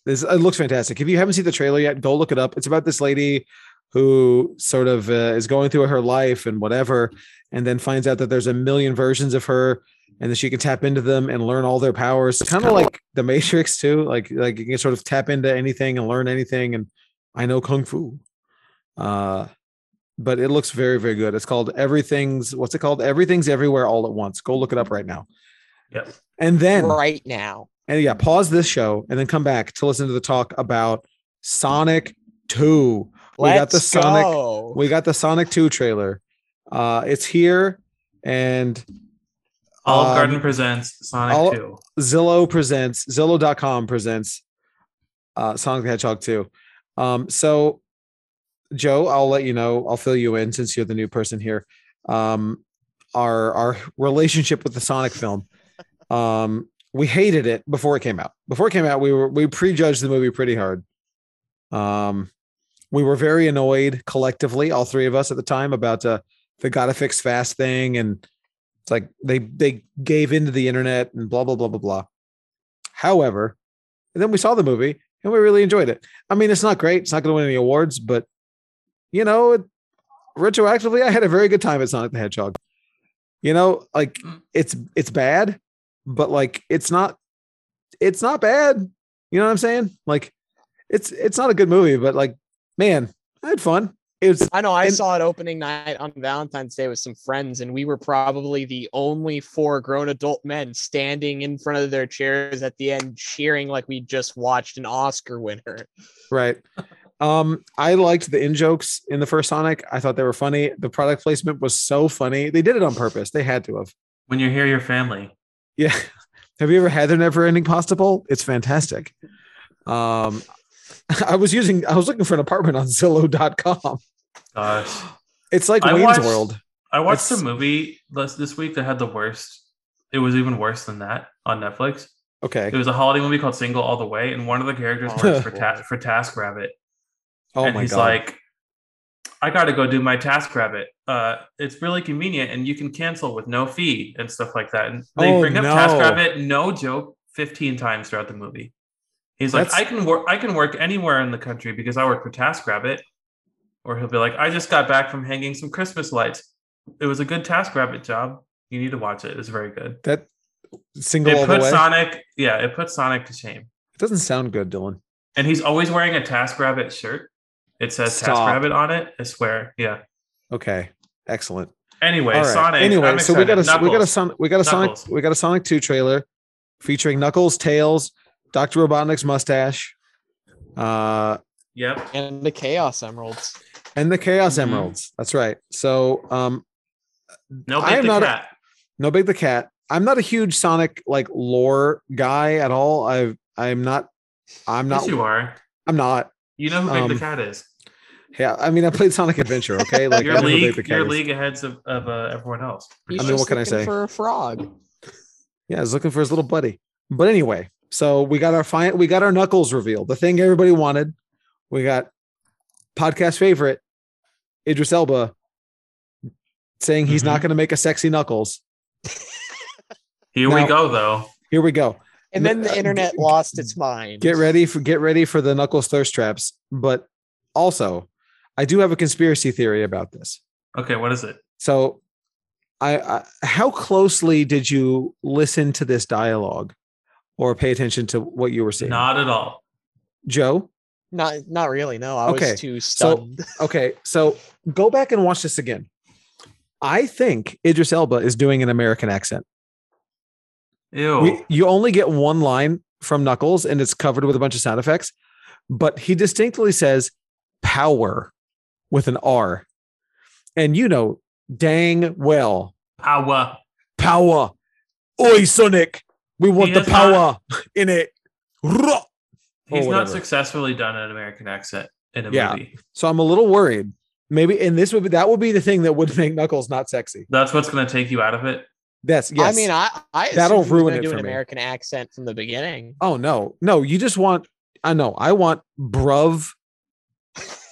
this it looks fantastic. If you haven't seen the trailer yet, go look it up. It's about this lady who sort of uh, is going through her life and whatever, and then finds out that there's a million versions of her, and then she can tap into them and learn all their powers. Kind of like the Matrix too. Like like you can sort of tap into anything and learn anything. And I know kung fu. Uh, but it looks very very good. It's called Everything's. What's it called? Everything's Everywhere All at Once. Go look it up right now. Yep. And then right now. and yeah, pause this show and then come back to listen to the talk about Sonic 2. We got the Sonic- go. We got the Sonic 2 trailer. Uh it's here and Olive um, Garden presents Sonic Ol- 2. Zillow presents Zillow.com presents uh Sonic the Hedgehog 2. Um so Joe, I'll let you know, I'll fill you in since you're the new person here. Um our our relationship with the Sonic film. Um we hated it before it came out. Before it came out, we were we prejudged the movie pretty hard. Um we were very annoyed collectively, all three of us at the time, about uh, the gotta fix fast thing and it's like they they gave into the internet and blah blah blah blah blah. However, and then we saw the movie and we really enjoyed it. I mean, it's not great; it's not going to win any awards, but you know, it, retroactively, I had a very good time at Sonic the Hedgehog. You know, like Mm. it's it's bad, but like it's not it's not bad. You know what I'm saying? Like it's it's not a good movie, but like man, I had fun. It was I know. I and- saw it opening night on Valentine's Day with some friends, and we were probably the only four grown adult men standing in front of their chairs at the end, cheering like we just watched an Oscar winner. Right. Um, I liked the in jokes in the first Sonic. I thought they were funny. The product placement was so funny. They did it on purpose. They had to have. When you hear your family. Yeah. Have you ever had their never ending pasta bowl? It's fantastic. Um, I was using, I was looking for an apartment on Zillow.com. Gosh. It's like I Wayne's watched- World. I watched It's- a movie this, this week that had the worst. It was even worse than that on Netflix. Okay. It was a holiday movie called Single All the Way, and one of the characters Oh, works for ta- for TaskRabbit, Oh and my he's God. like, "I got to go do my TaskRabbit. Uh, it's really convenient, and you can cancel with no fee and stuff like that." And they Oh, bring up no. TaskRabbit, no joke, fifteen times throughout the movie. He's like, "I can work. I can work anywhere in the country because I work for TaskRabbit." Or he'll be like, "I just got back from hanging some Christmas lights. It was a good TaskRabbit job. You need to watch it. It's very good." that single It. Sonic, yeah, it puts Sonic to shame. it doesn't sound good, Dylan. And he's always wearing a TaskRabbit shirt. It says Stop. TaskRabbit on it. I swear. Yeah. Okay. Excellent. Anyway, right. Sonic. Anyway, so we got a excited. we got a Knuckles. Sonic we got a Sonic we got a Sonic 2 trailer featuring Knuckles, Tails, Dr. Robotnik's mustache, uh, Yep. And the Chaos Emeralds. and the Chaos Mhm. Emeralds. That's right. So um No I am the not a- no big the cat. I'm not a huge Sonic like lore guy at all. I've I'm not I'm not yes, you are. I'm not. You know who Big Um, the Cat is. Yeah, I mean I played Sonic Adventure, okay? Like I Your know who Big league, the Cat your league aheads of, of uh, everyone else. He's I mean, what can I say? For a frog. Yeah, I was looking for his little buddy. But anyway, so we got our fine we got our knuckles revealed, the thing everybody wanted. We got podcast favorite Idris Elba saying he's not Mhm. going to make a sexy knuckles. Here we go, though. Here we go. And then Uh, the internet g- lost its mind. Get ready for get ready for the knuckles thirst traps. But also, I do have a conspiracy theory about this. Okay, what is it? So, I, I how closely did you listen to this dialogue, or pay attention to what you were seeing? Not at all. Joe. Not not really. No, I Okay, was too so- stunned. Okay, so go back and watch this again. I think Idris Elba is doing an American accent. Ew. We, you only get one line from Knuckles, and it's covered with a bunch of sound effects, but he distinctly says "power" with an R, and you know dang well Power. power. Oi, Sonic, we want He the has power in it. Ruh. He's or not successfully done an American accent in a Yeah. movie. So I'm a little worried. Maybe, and this would be that would be the thing that would make Knuckles not sexy. That's what's going to take you out of it. That's yes. I mean, I I That'll ruin it do for an me. American accent from the beginning. Oh no, no, you just want I know, I want bruv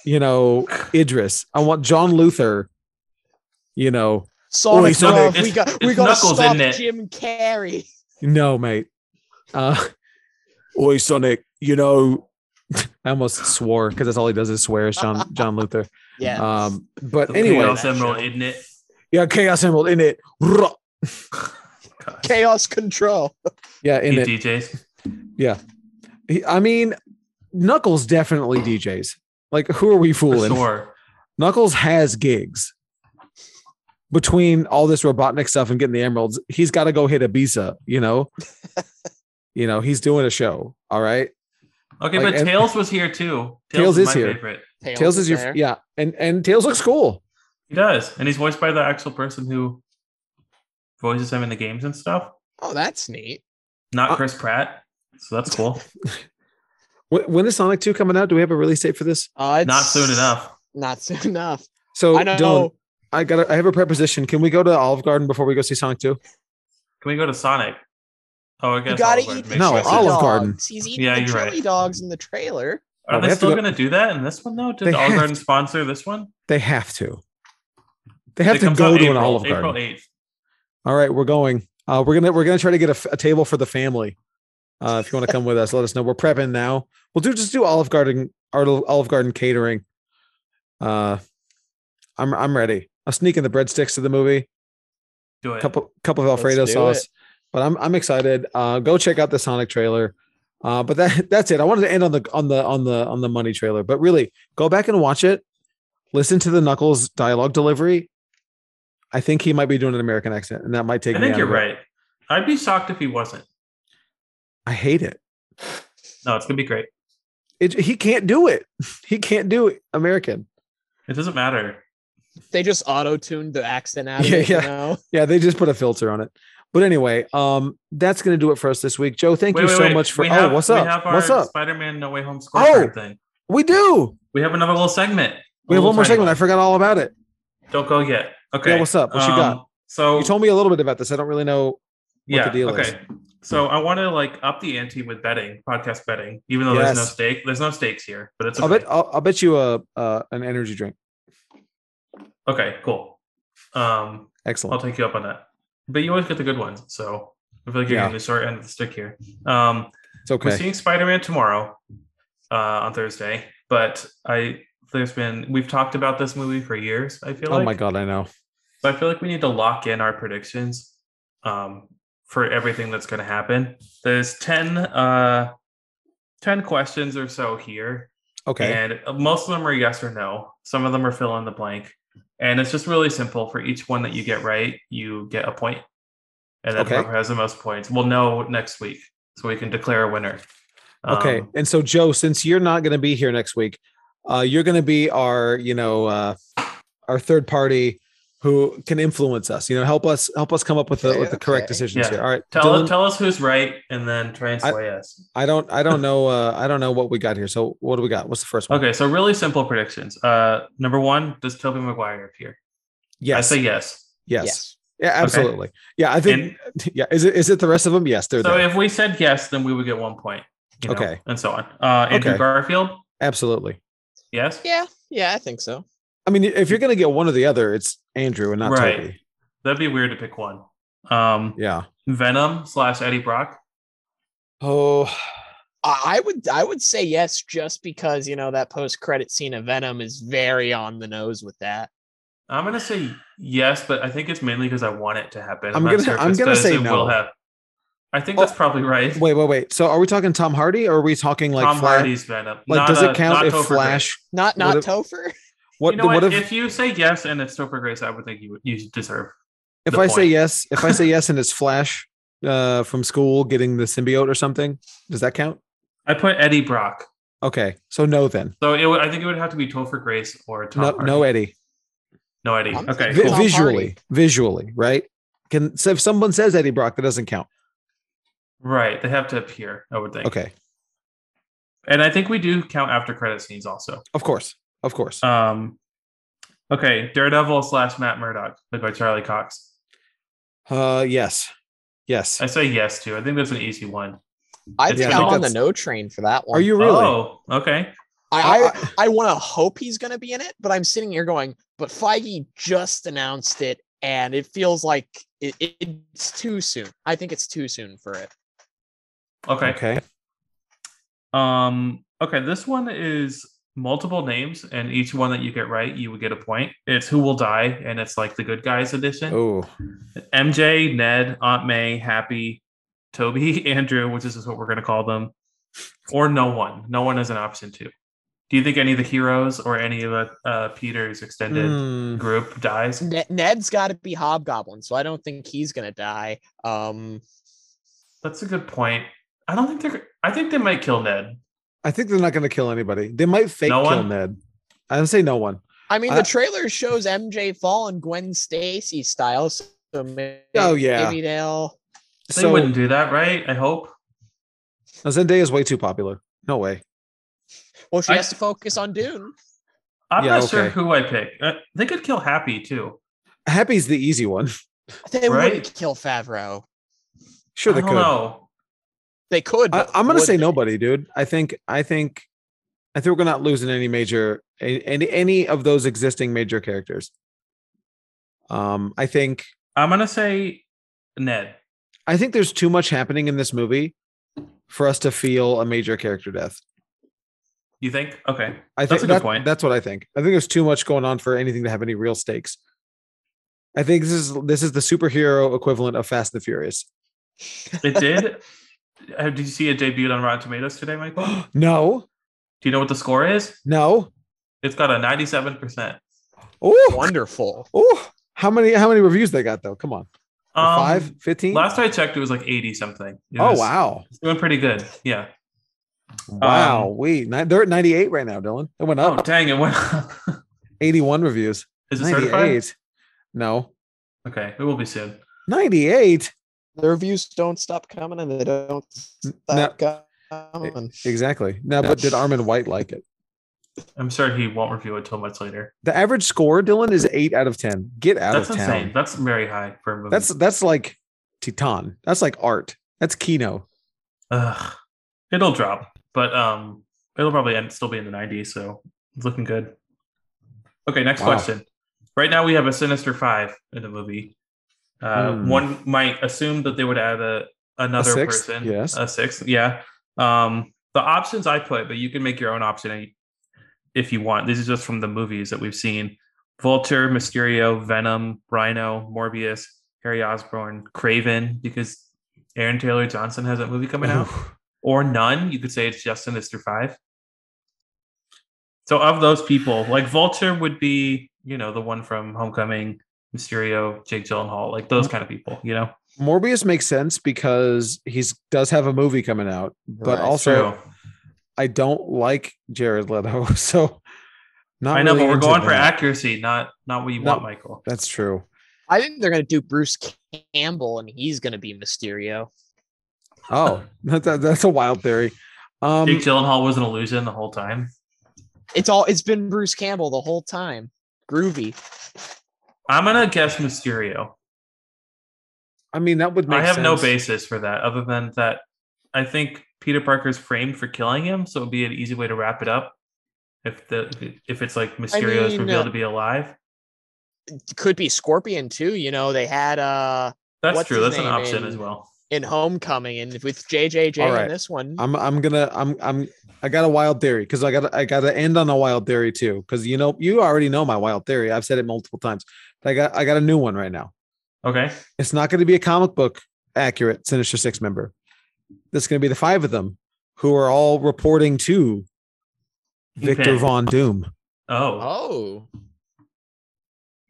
you know, Idris. I want John Luther. You know, Sonic Sonic- Love, we got we gotta Knuckles, stop isn't it? Jim Carrey. No, mate. Uh, Oi, Sonic. You know, I almost swore because that's all he does is swear. Is John John Luther. Yeah. Um, but The anyway, Chaos Emerald, show. isn't it? yeah, Chaos Emerald in it. Chaos Control. Yeah, in He it. DJs. He- I mean, Knuckles definitely DJs. Like, who are we For fooling? sure. Knuckles has gigs. Between all this Robotnik stuff and getting the emeralds, he's got to go hit Ibiza. You know, you know, he's doing a show. All right, Okay, Like, but and- Tails was here too. Tails is my here. favorite. Tails is your there. yeah, and and Tails looks cool. He does, and he's voiced by the actual person who voices him in the games and stuff. Oh, that's neat. Not Uh, Chris Pratt. So that's cool. When, when is Sonic Two coming out? Do we have a release date for this? Uh, Not soon enough. Not soon enough. So I know. Dylan, I got I have a preposition. Can we go to Olive Garden before we go see Sonic Two? Can we go to Sonic? Oh, I guess You gotta Olive Garden eat No, sense. chili Olive dogs. Garden. He's eating Yeah, the you're chili right. dogs in the trailer. Are Oh, they they have to still go- going to do that in this one though? Did They Olive have Garden sponsor this one? They have to. They have It to go out to an April- Olive April Garden. eighth. All right, we're going. Uh, we're gonna we're gonna try to get a table for the family. Uh, if you want to come with us, let us know. We're prepping now. We'll do just do Olive Garden, our Olive Garden catering. Uh, I'm I'm ready. I'll sneak in the breadsticks to the movie. Do it. Couple couple of Alfredo sauce. it. But I'm I'm excited. Uh, go check out the Sonic trailer. Uh, but that that's it. I wanted to end on the on the on the on the money trailer. But really, go back and watch it. Listen to the Knuckles dialogue delivery. I think he might be doing an American accent, and that might take I think out you're of it. right. I'd be shocked if he wasn't. I hate it. No, it's gonna be great. it. He can't do it. He can't do it. American. It doesn't matter. They just auto tuned the accent out of Yeah, it. yeah. You know? Yeah, they just put a filter on it. But anyway, um, that's gonna do it for us this week. Joe, thank Wait, you wait, so wait. much for. We oh, have, what's we up? have our What's up? Spider-Man No Way Home Oh! thing. We do. We have another little segment. We have one more little segment. I forgot all about it. Don't go yet. Okay. Yeah, what's up? What you got? Um, So You told me a little bit about this. I don't really know. what the deal is. okay. So I want to like up the ante with betting, podcast betting, even though there's no stake. There's no stakes here, but it's I'll bet. I'll, I'll bet you a uh, an energy drink. Okay, cool. Um, Excellent. I'll take you up on that. But you always get the good ones, so I feel like you're Yeah. getting the short end of the stick here. Um, It's We're seeing Spider-Man tomorrow uh, on Thursday, but I there's been we've talked about this movie for years. I feel like Oh like. my god, I know. But I feel like we need to lock in our predictions um, for everything that's going to happen. There's 10, uh, 10 questions or so here, Okay. and most of them are yes or no. Some of them are fill in the blank. And it's just really simple. For each one that you get right, you get a point. And then Okay. whoever has the most points, we'll know next week. So we can declare a winner. Okay. Um, and so Joe, since you're not going to be here next week, uh, you're going to be our, you know, uh, our third party who can influence us. You know, help us help us come up with the Okay, with the correct decisions Yeah. here. All right. tell Dylan, tell us who's right and then try and I- sway us. I don't I don't know uh, I don't know what we got here. So what do we got? What's the first one? Okay, so really simple predictions. Uh number one, does Tobey Maguire appear? Yes. I say yes. yes. Yes. Yeah, absolutely. Yeah, I think yeah, is it is it the rest of them? Yes, they're So there. if we said yes, then we would get one point. you know, Okay. And so on. Uh Andrew Okay. Garfield, Absolutely. yes? Yeah. Yeah, I think so. I mean, if you're going to get one or the other, it's Andrew and not Right. Tobey. That'd be weird to pick one. Um Yeah. Venom slash Eddie Brock. Oh, I I would I would say yes just because you know that post credit scene of Venom is very on the nose with that. I'm gonna say yes, but I think it's mainly because I want it to happen. I'm not gonna- sure I'm gonna 'cause say it will no. have. I think Oh, that's probably right. wait, wait, wait. So are we talking Tom Hardy or are we talking like Tom Flash? Hardy's Venom. Like, Not, does uh, it count if Topher Flash? Not not What if- Topher. What, you know what what? if If, you say yes and it's Topher Grace, I would think you you deserve. if the I say yes, if I say yes and it's Flash uh, from school getting the symbiote or something, does that count? I put Eddie Brock. Okay, so no then. So it would, I think it would have to be Topher Grace or Tom No, Hardy. no Eddie. no Eddie. Okay, Vi- cool. visually, visually, right? Can so if someone says Eddie Brock, that doesn't count. right. They have to appear. I would think. Okay, and I think we do count after credit scenes also. of course, of course. Um, okay, Daredevil slash Matt Murdock, played by Charlie Cox. Uh, yes, yes. I say yes to. I think that's an easy one. I It's think Yeah, I I'm think on the no train for that one. Are you really? Oh, okay. I I, I want to hope he's going to be in it, but I'm sitting here going, but Feige just announced it, and it feels like it, it- it's too soon. I think it's too soon for it. Okay. okay. Um. Okay. This one is multiple names, and each one that you get right, you would get a point. It's who will die, and it's like the good guys edition. Oh, MJ, Ned, Aunt May, Happy, Tobey, Andrew, which is what we're going to call them, or no one. No one is an option too. Do you think any of the heroes or any of the, uh, Peter's extended Hmm. group dies? Ne- Ned's got to be Hobgoblin, so I don't think he's going to die. Um, That's a good point. I don't think they're. I think they might kill Ned. I think they're not going to kill anybody. They might fake No kill one? Ned. I would say no one. I mean, I- the trailer shows MJ fall in Gwen Stacy style, so maybe, Oh, yeah. maybe they'll. They So wouldn't do that, right? I hope. Zendaya is way too popular. No way. Well, she I- has to focus on Dune. I'm Yeah, not sure who I pick. Uh, they could kill Happy too. Happy's the easy one. They Right? wouldn't kill Favreau. Sure, I they don't could. know. They could. I, I'm gonna say they? nobody, dude. I think I think I think we're not losing any major any any of those existing major characters. Um, I think I'm gonna say Ned. I think there's too much happening in this movie for us to feel a major character death. You think? Okay. I That's think a good that- point. That's what I think. I think there's too much going on for anything to have any real stakes. I think this is this is the superhero equivalent of Fast and the Furious. It did. Uh, Did you see it debuted on Rotten Tomatoes today, Michael? No. Do you know what the score is? no. It's got a 97%. Oh, Wonderful. oh. How many how many reviews they got though? Come on. Um, Five, 15? Last I checked, it was like 80 something. It Oh was- wow. It's doing pretty good. Yeah. Wow. Um, we they're at 98 right now, Dylan. It went Oh, up. dang. It went up. 81 reviews. Is it certified? No. Okay. It will be soon. 98. The reviews don't stop coming, and they don't No. stop coming. Exactly. Now, but did Armond White like it? I'm sure he won't review it till much later. The average score, Dylan, is eight out of 10. Get out That's of town. That's insane. That's very high for a movie. That's that's like Titane. That's like art. That's Kino. Ugh. It'll drop, but um, it'll probably end, still be in the 90s. So it's looking good. Okay, next Wow. question. Right now we have a Sinister Five in the movie. Uh, Hmm. One might assume that they would add a another sixth? person. Yes. a sixth. Yeah. Um, the options I put, but you can make your own option if you want. This is just from the movies that we've seen: Vulture, Mysterio, Venom, Rhino, Morbius, Harry Osborn, Kraven, because Aaron Taylor Johnson has that movie coming out or none. You could say it's just Sinister Five. So of those people, like Vulture would be, you know, the one from Homecoming, Mysterio, Jake Gyllenhaal, like those kind of people, you know. Morbius makes sense because he's does have a movie coming out, but Right. also True. I don't like Jared Leto, so not. I know, really but we're into going for accuracy, not not what you No. want, Michael. That's true. I think they're gonna do Bruce Campbell, and he's gonna be Mysterio. Oh, that, that- that's a wild theory. Um, Jake Gyllenhaal was an illusion the whole time. It's all. It's been Bruce Campbell the whole time. Groovy. I'm gonna guess Mysterio. I mean, that would make. I have no basis for that, other than that I think Peter Parker's framed for killing him, so it'd be an easy way to wrap it up. If the if it's like Mysterio's mean, revealed uh, to be alive, Could be Scorpion too. You know, they had uh that's true. That's an option in- as well. in Homecoming, and with JJJ All right. in this one. I'm I'm gonna I'm I'm I got a wild theory because I got I got to end on a wild theory too because you know you already know my wild theory. I've said it multiple times. But I got I got a new one right now. Okay, It's not going to be a comic book accurate Sinister Six member. That's going to be the five of them who are all reporting to Victor Kingpin. Von Doom, oh, oh,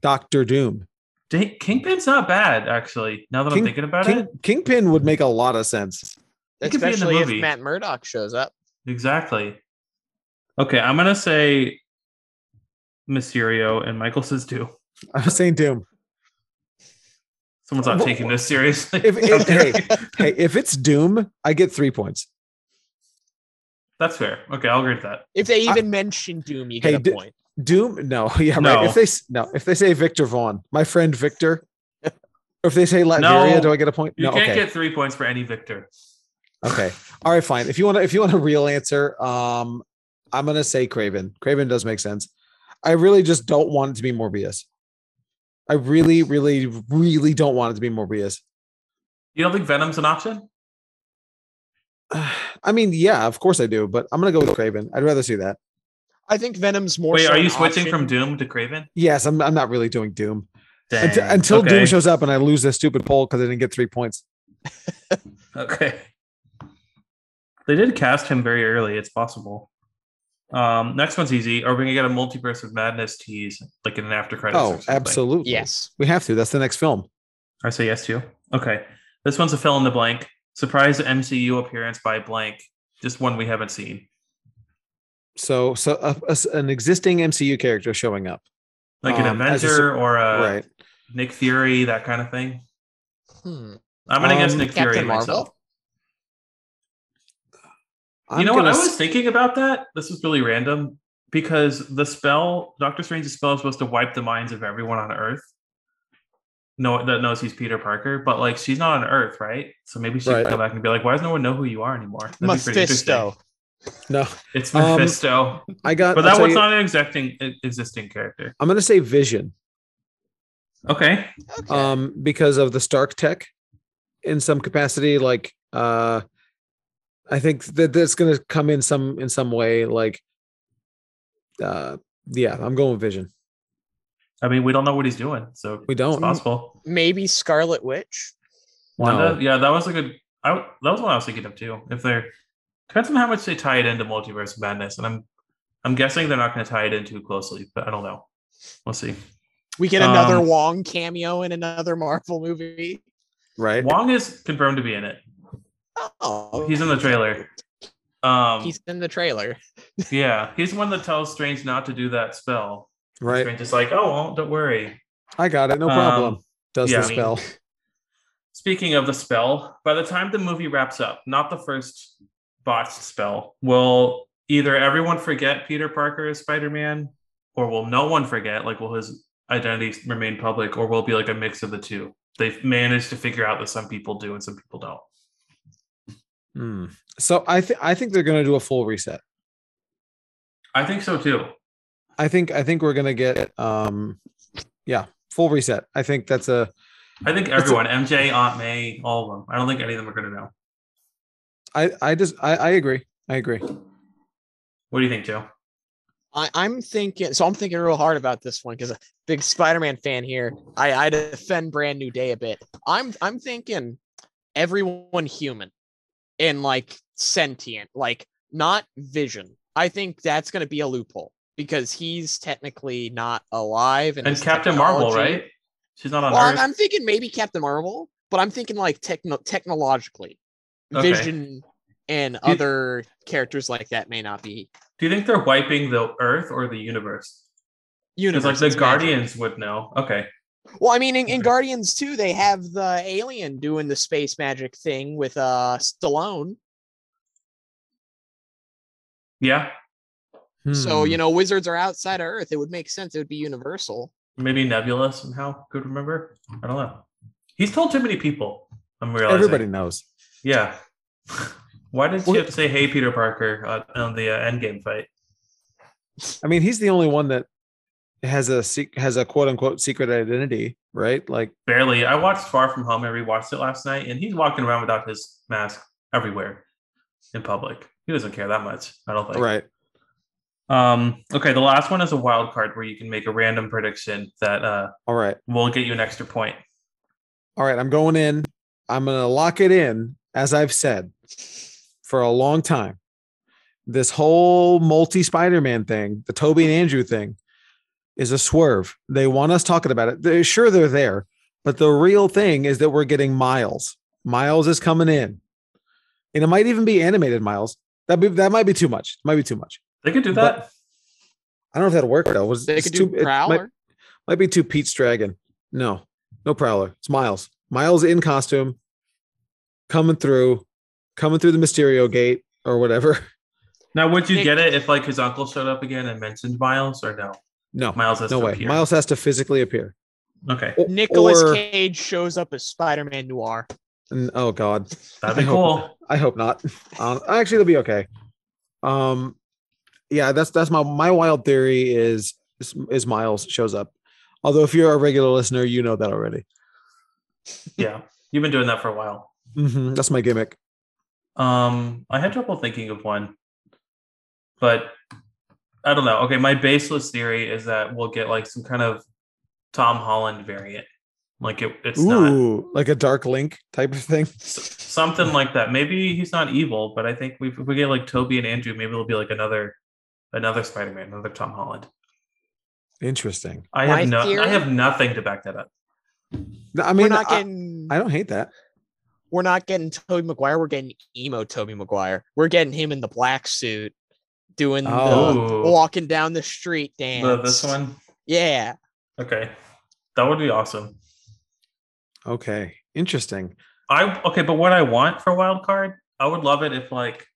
Doctor Doom. Dang, Kingpin's not bad actually. Now that King- I'm thinking about King, it, Kingpin would make a lot of sense. He could be in the especially if. Matt Murdock shows up. exactly. Okay, I'm gonna say Mysterio, and Michael says Doom. I was saying Doom. Someone's not Wha- taking this seriously. If- if- hey. Hey, if it's Doom, I get three points. That's fair. Okay, I'll agree with that. If they I- even mention Doom, you Hey, get a d- point. Doom? No, yeah, No. right. If they no, if they say Victor Vaughn, my friend Victor, or if they say Latveria, No, do I get a point? You no, can't okay, get three points for any victor. okay, all right, fine. If you want to, if you want a real answer, um, I'm gonna say Kraven. Kraven does make sense. I really just don't want it to be Morbius. I really, really, really don't want it to be Morbius. You don't think Venom's an option? I mean, yeah, of course I do, but I'm gonna go with Kraven. I'd rather see that. I think Venom's more. Wait, so are you switching option. from Doom to Kraven? Yes, I'm. I'm not really doing Doom Dang. until, until okay. Doom shows up and I lose this stupid poll because I didn't get three points. Okay. They did cast him very early. It's possible. Um, next one's easy. Are we gonna get a multiverse of madness tease, like in an after credits? Oh, absolutely. Yes. we have to. That's the next film. I say yes to. you. Okay. This one's a fill in the blank. Surprise MCU appearance by blank. Just one we haven't seen. So, so a, a- an existing MCU character showing up. Like an Um, as a Avenger or a right. Nick Fury, that kind of thing. Hmm. I'm gonna guess Um, Nick Fury Captain Marvel? myself. I'm you know what? gonna I s- was thinking about that. This was really random because the spell, Doctor Strange's spell, is supposed to wipe the minds of everyone on Earth. No, that knows he's Peter Parker, but like she's not on Earth, right? So maybe she Right. could go back and be like, "Why does no one know who you are anymore?" That'd be pretty interesting. Mephisto. no. It's Um, Mephisto, I got. but that one's you- not an existing existing character. I'm gonna say Vision. Okay, Okay. um because of the stark tech in some capacity like uh i think that that's going to come in some in some way like uh yeah i'm going with vision I mean we don't know what he's doing, so we don't possible. Maybe Scarlet Witch. Wanda, No. yeah, that was a good. I w- that was what I was thinking of too. If they're depends on how much they tie it into multiverse madness, and I'm I'm guessing they're not going to tie it in too closely, but I don't know. We'll see. We get another Um, Wong cameo in another Marvel movie. right Wong is confirmed to be in it. Oh, He's in the trailer. Um, He's in the trailer. yeah, he's the one that tells Strange not to do that spell. right Strange is like, oh, well, don't worry. i got it no problem Um, does yeah. the spell Speaking of the spell, by the time the movie wraps up, not the first botched spell, will either everyone forget Peter Parker as Spider Man, or will no one forget? Like, will his identity remain public, or will it be like a mix of the two? They've managed to figure out that some people do and some people don't. Hmm. so i think i think they're going to do a full reset I think so too. i think i think we're going to get um yeah full reset i think that's a I think a- everyone, MJ, Aunt May, all of them. I don't think any of them are going to know. i i just i i agree i agree What do you think, Joe? I, I'm thinking, so I'm thinking real hard about this one because a big Spider-Man fan here. I, I defend Brand New Day a bit. I'm I'm thinking everyone human and like sentient, like not Vision. I think that's going to be a loophole because he's technically not alive and, And Captain Marvel, right? She's not on Well, I'm, Earth. I'm thinking maybe Captain Marvel, but I'm thinking like techno technologically, Okay. Vision and You- other characters like that may not be Do you think they're wiping the Earth or the universe? Because universe. like the it's magic. Guardians would know. Okay. Well, I mean, in, in Guardians too, they have the alien doing the space magic thing with uh Stallone. Yeah. So Hmm. you know, wizards are outside of Earth. It would make sense. It would be universal. Maybe Nebula somehow could remember. I don't know. He's told too many people. I'm realizing. everybody knows Yeah. Why did you have to say "Hey, Peter Parker" uh, on the uh, Endgame fight? i mean he's the only one that has a has a quote unquote secret identity right like Barely. I watched Far From Home. I rewatched it last night, and he's walking around without his mask everywhere in public. He doesn't care that much. I don't think. right Um. Okay. The last one is a wild card where you can make a random prediction that uh all right will get you an extra point. all right i'm going in i'm gonna lock it in as i've said for a long time this whole multi spider-man thing the tobey and andrew thing is a swerve they want us talking about it they're sure they're there but the real thing is that we're getting miles miles is coming in and it might even be animated miles that be that might be too much might be too much They could do But- that. i don't know if that'll work though was They could too- it might- Prowler. might be too Pete's Dragon. No, no Prowler. It's Miles. Miles in costume, coming through, coming through the Mysterio gate or whatever. Now, would you get it if like his uncle showed up again and mentioned Miles, or no? No, Miles has no to way. appear. Miles has to physically appear. Okay, O- Nicholas or- Cage shows up as Spider-Man Noir. n- oh God, that'd be I hope- I hope not. Um, actually, it'll be okay. Um, yeah, that's that's my my wild theory is is, is Miles shows up. Although if you're a regular listener, you know that already. Yeah, you've been doing that for a while. hmm That's my gimmick. Um, I had trouble thinking of one, but I don't know. Okay, my baseless theory is that we'll get like some kind of Tom Holland variant. Like it, it's not like a Dark Link type of thing. something like that. Maybe he's not evil, but I think we, if we get like Tobey and Andrew, maybe it'll be like another another Spider-Man, another Tom Holland. Interesting. I My have no, theory- I have nothing to back that up. No, I we're mean, not I, getting I don't hate that. we're not getting Tobey Maguire. We're getting emo Tobey Maguire. We're getting him in the black suit doing Oh. the walking down the street dance. The, this one, Yeah. okay, that would be awesome. Okay, interesting. I okay, but what I want for wild card, I would love it if like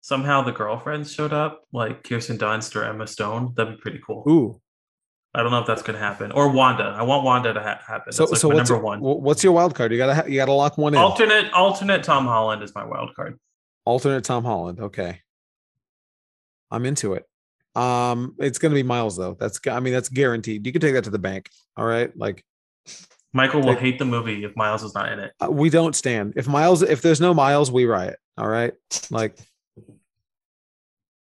somehow the girlfriends showed up, like Kirsten Dunst or Emma Stone. That'd be pretty cool. Ooh, I don't know if that's gonna happen. Or Wanda. I want Wanda to ha- happen. so like so my what's number your, one. what's your wild card? You gotta ha- you gotta lock one in. Alternate alternate Tom Holland is my wild card. Alternate Tom Holland. Okay, I'm into it. Um, it's gonna be Miles though. That's I mean that's guaranteed. You can take that to the bank. All right, like Michael will Take- hate the movie if Miles is not in it. uh, we don't stand. If Miles, if there's no Miles, we riot. All right, like,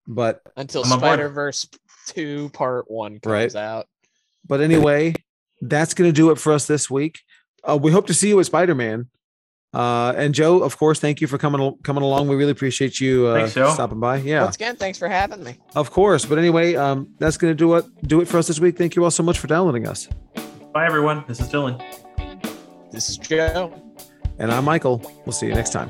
but Until I'm on board. Spider Verse two Part One comes Right. out. but anyway, that's gonna do it for us this week. Uh, we hope to see you at Spider Man. Uh, and Joe, of course, thank you for coming coming along. We really appreciate you uh, Thanks, stopping by. Yeah, Once again, thanks for having me. of course. But anyway, um, that's gonna do it do it for us this week. Thank you all so much for downloading us. Bye everyone. This is Dylan. This is Joe. And I'm Michael. We'll see you next time.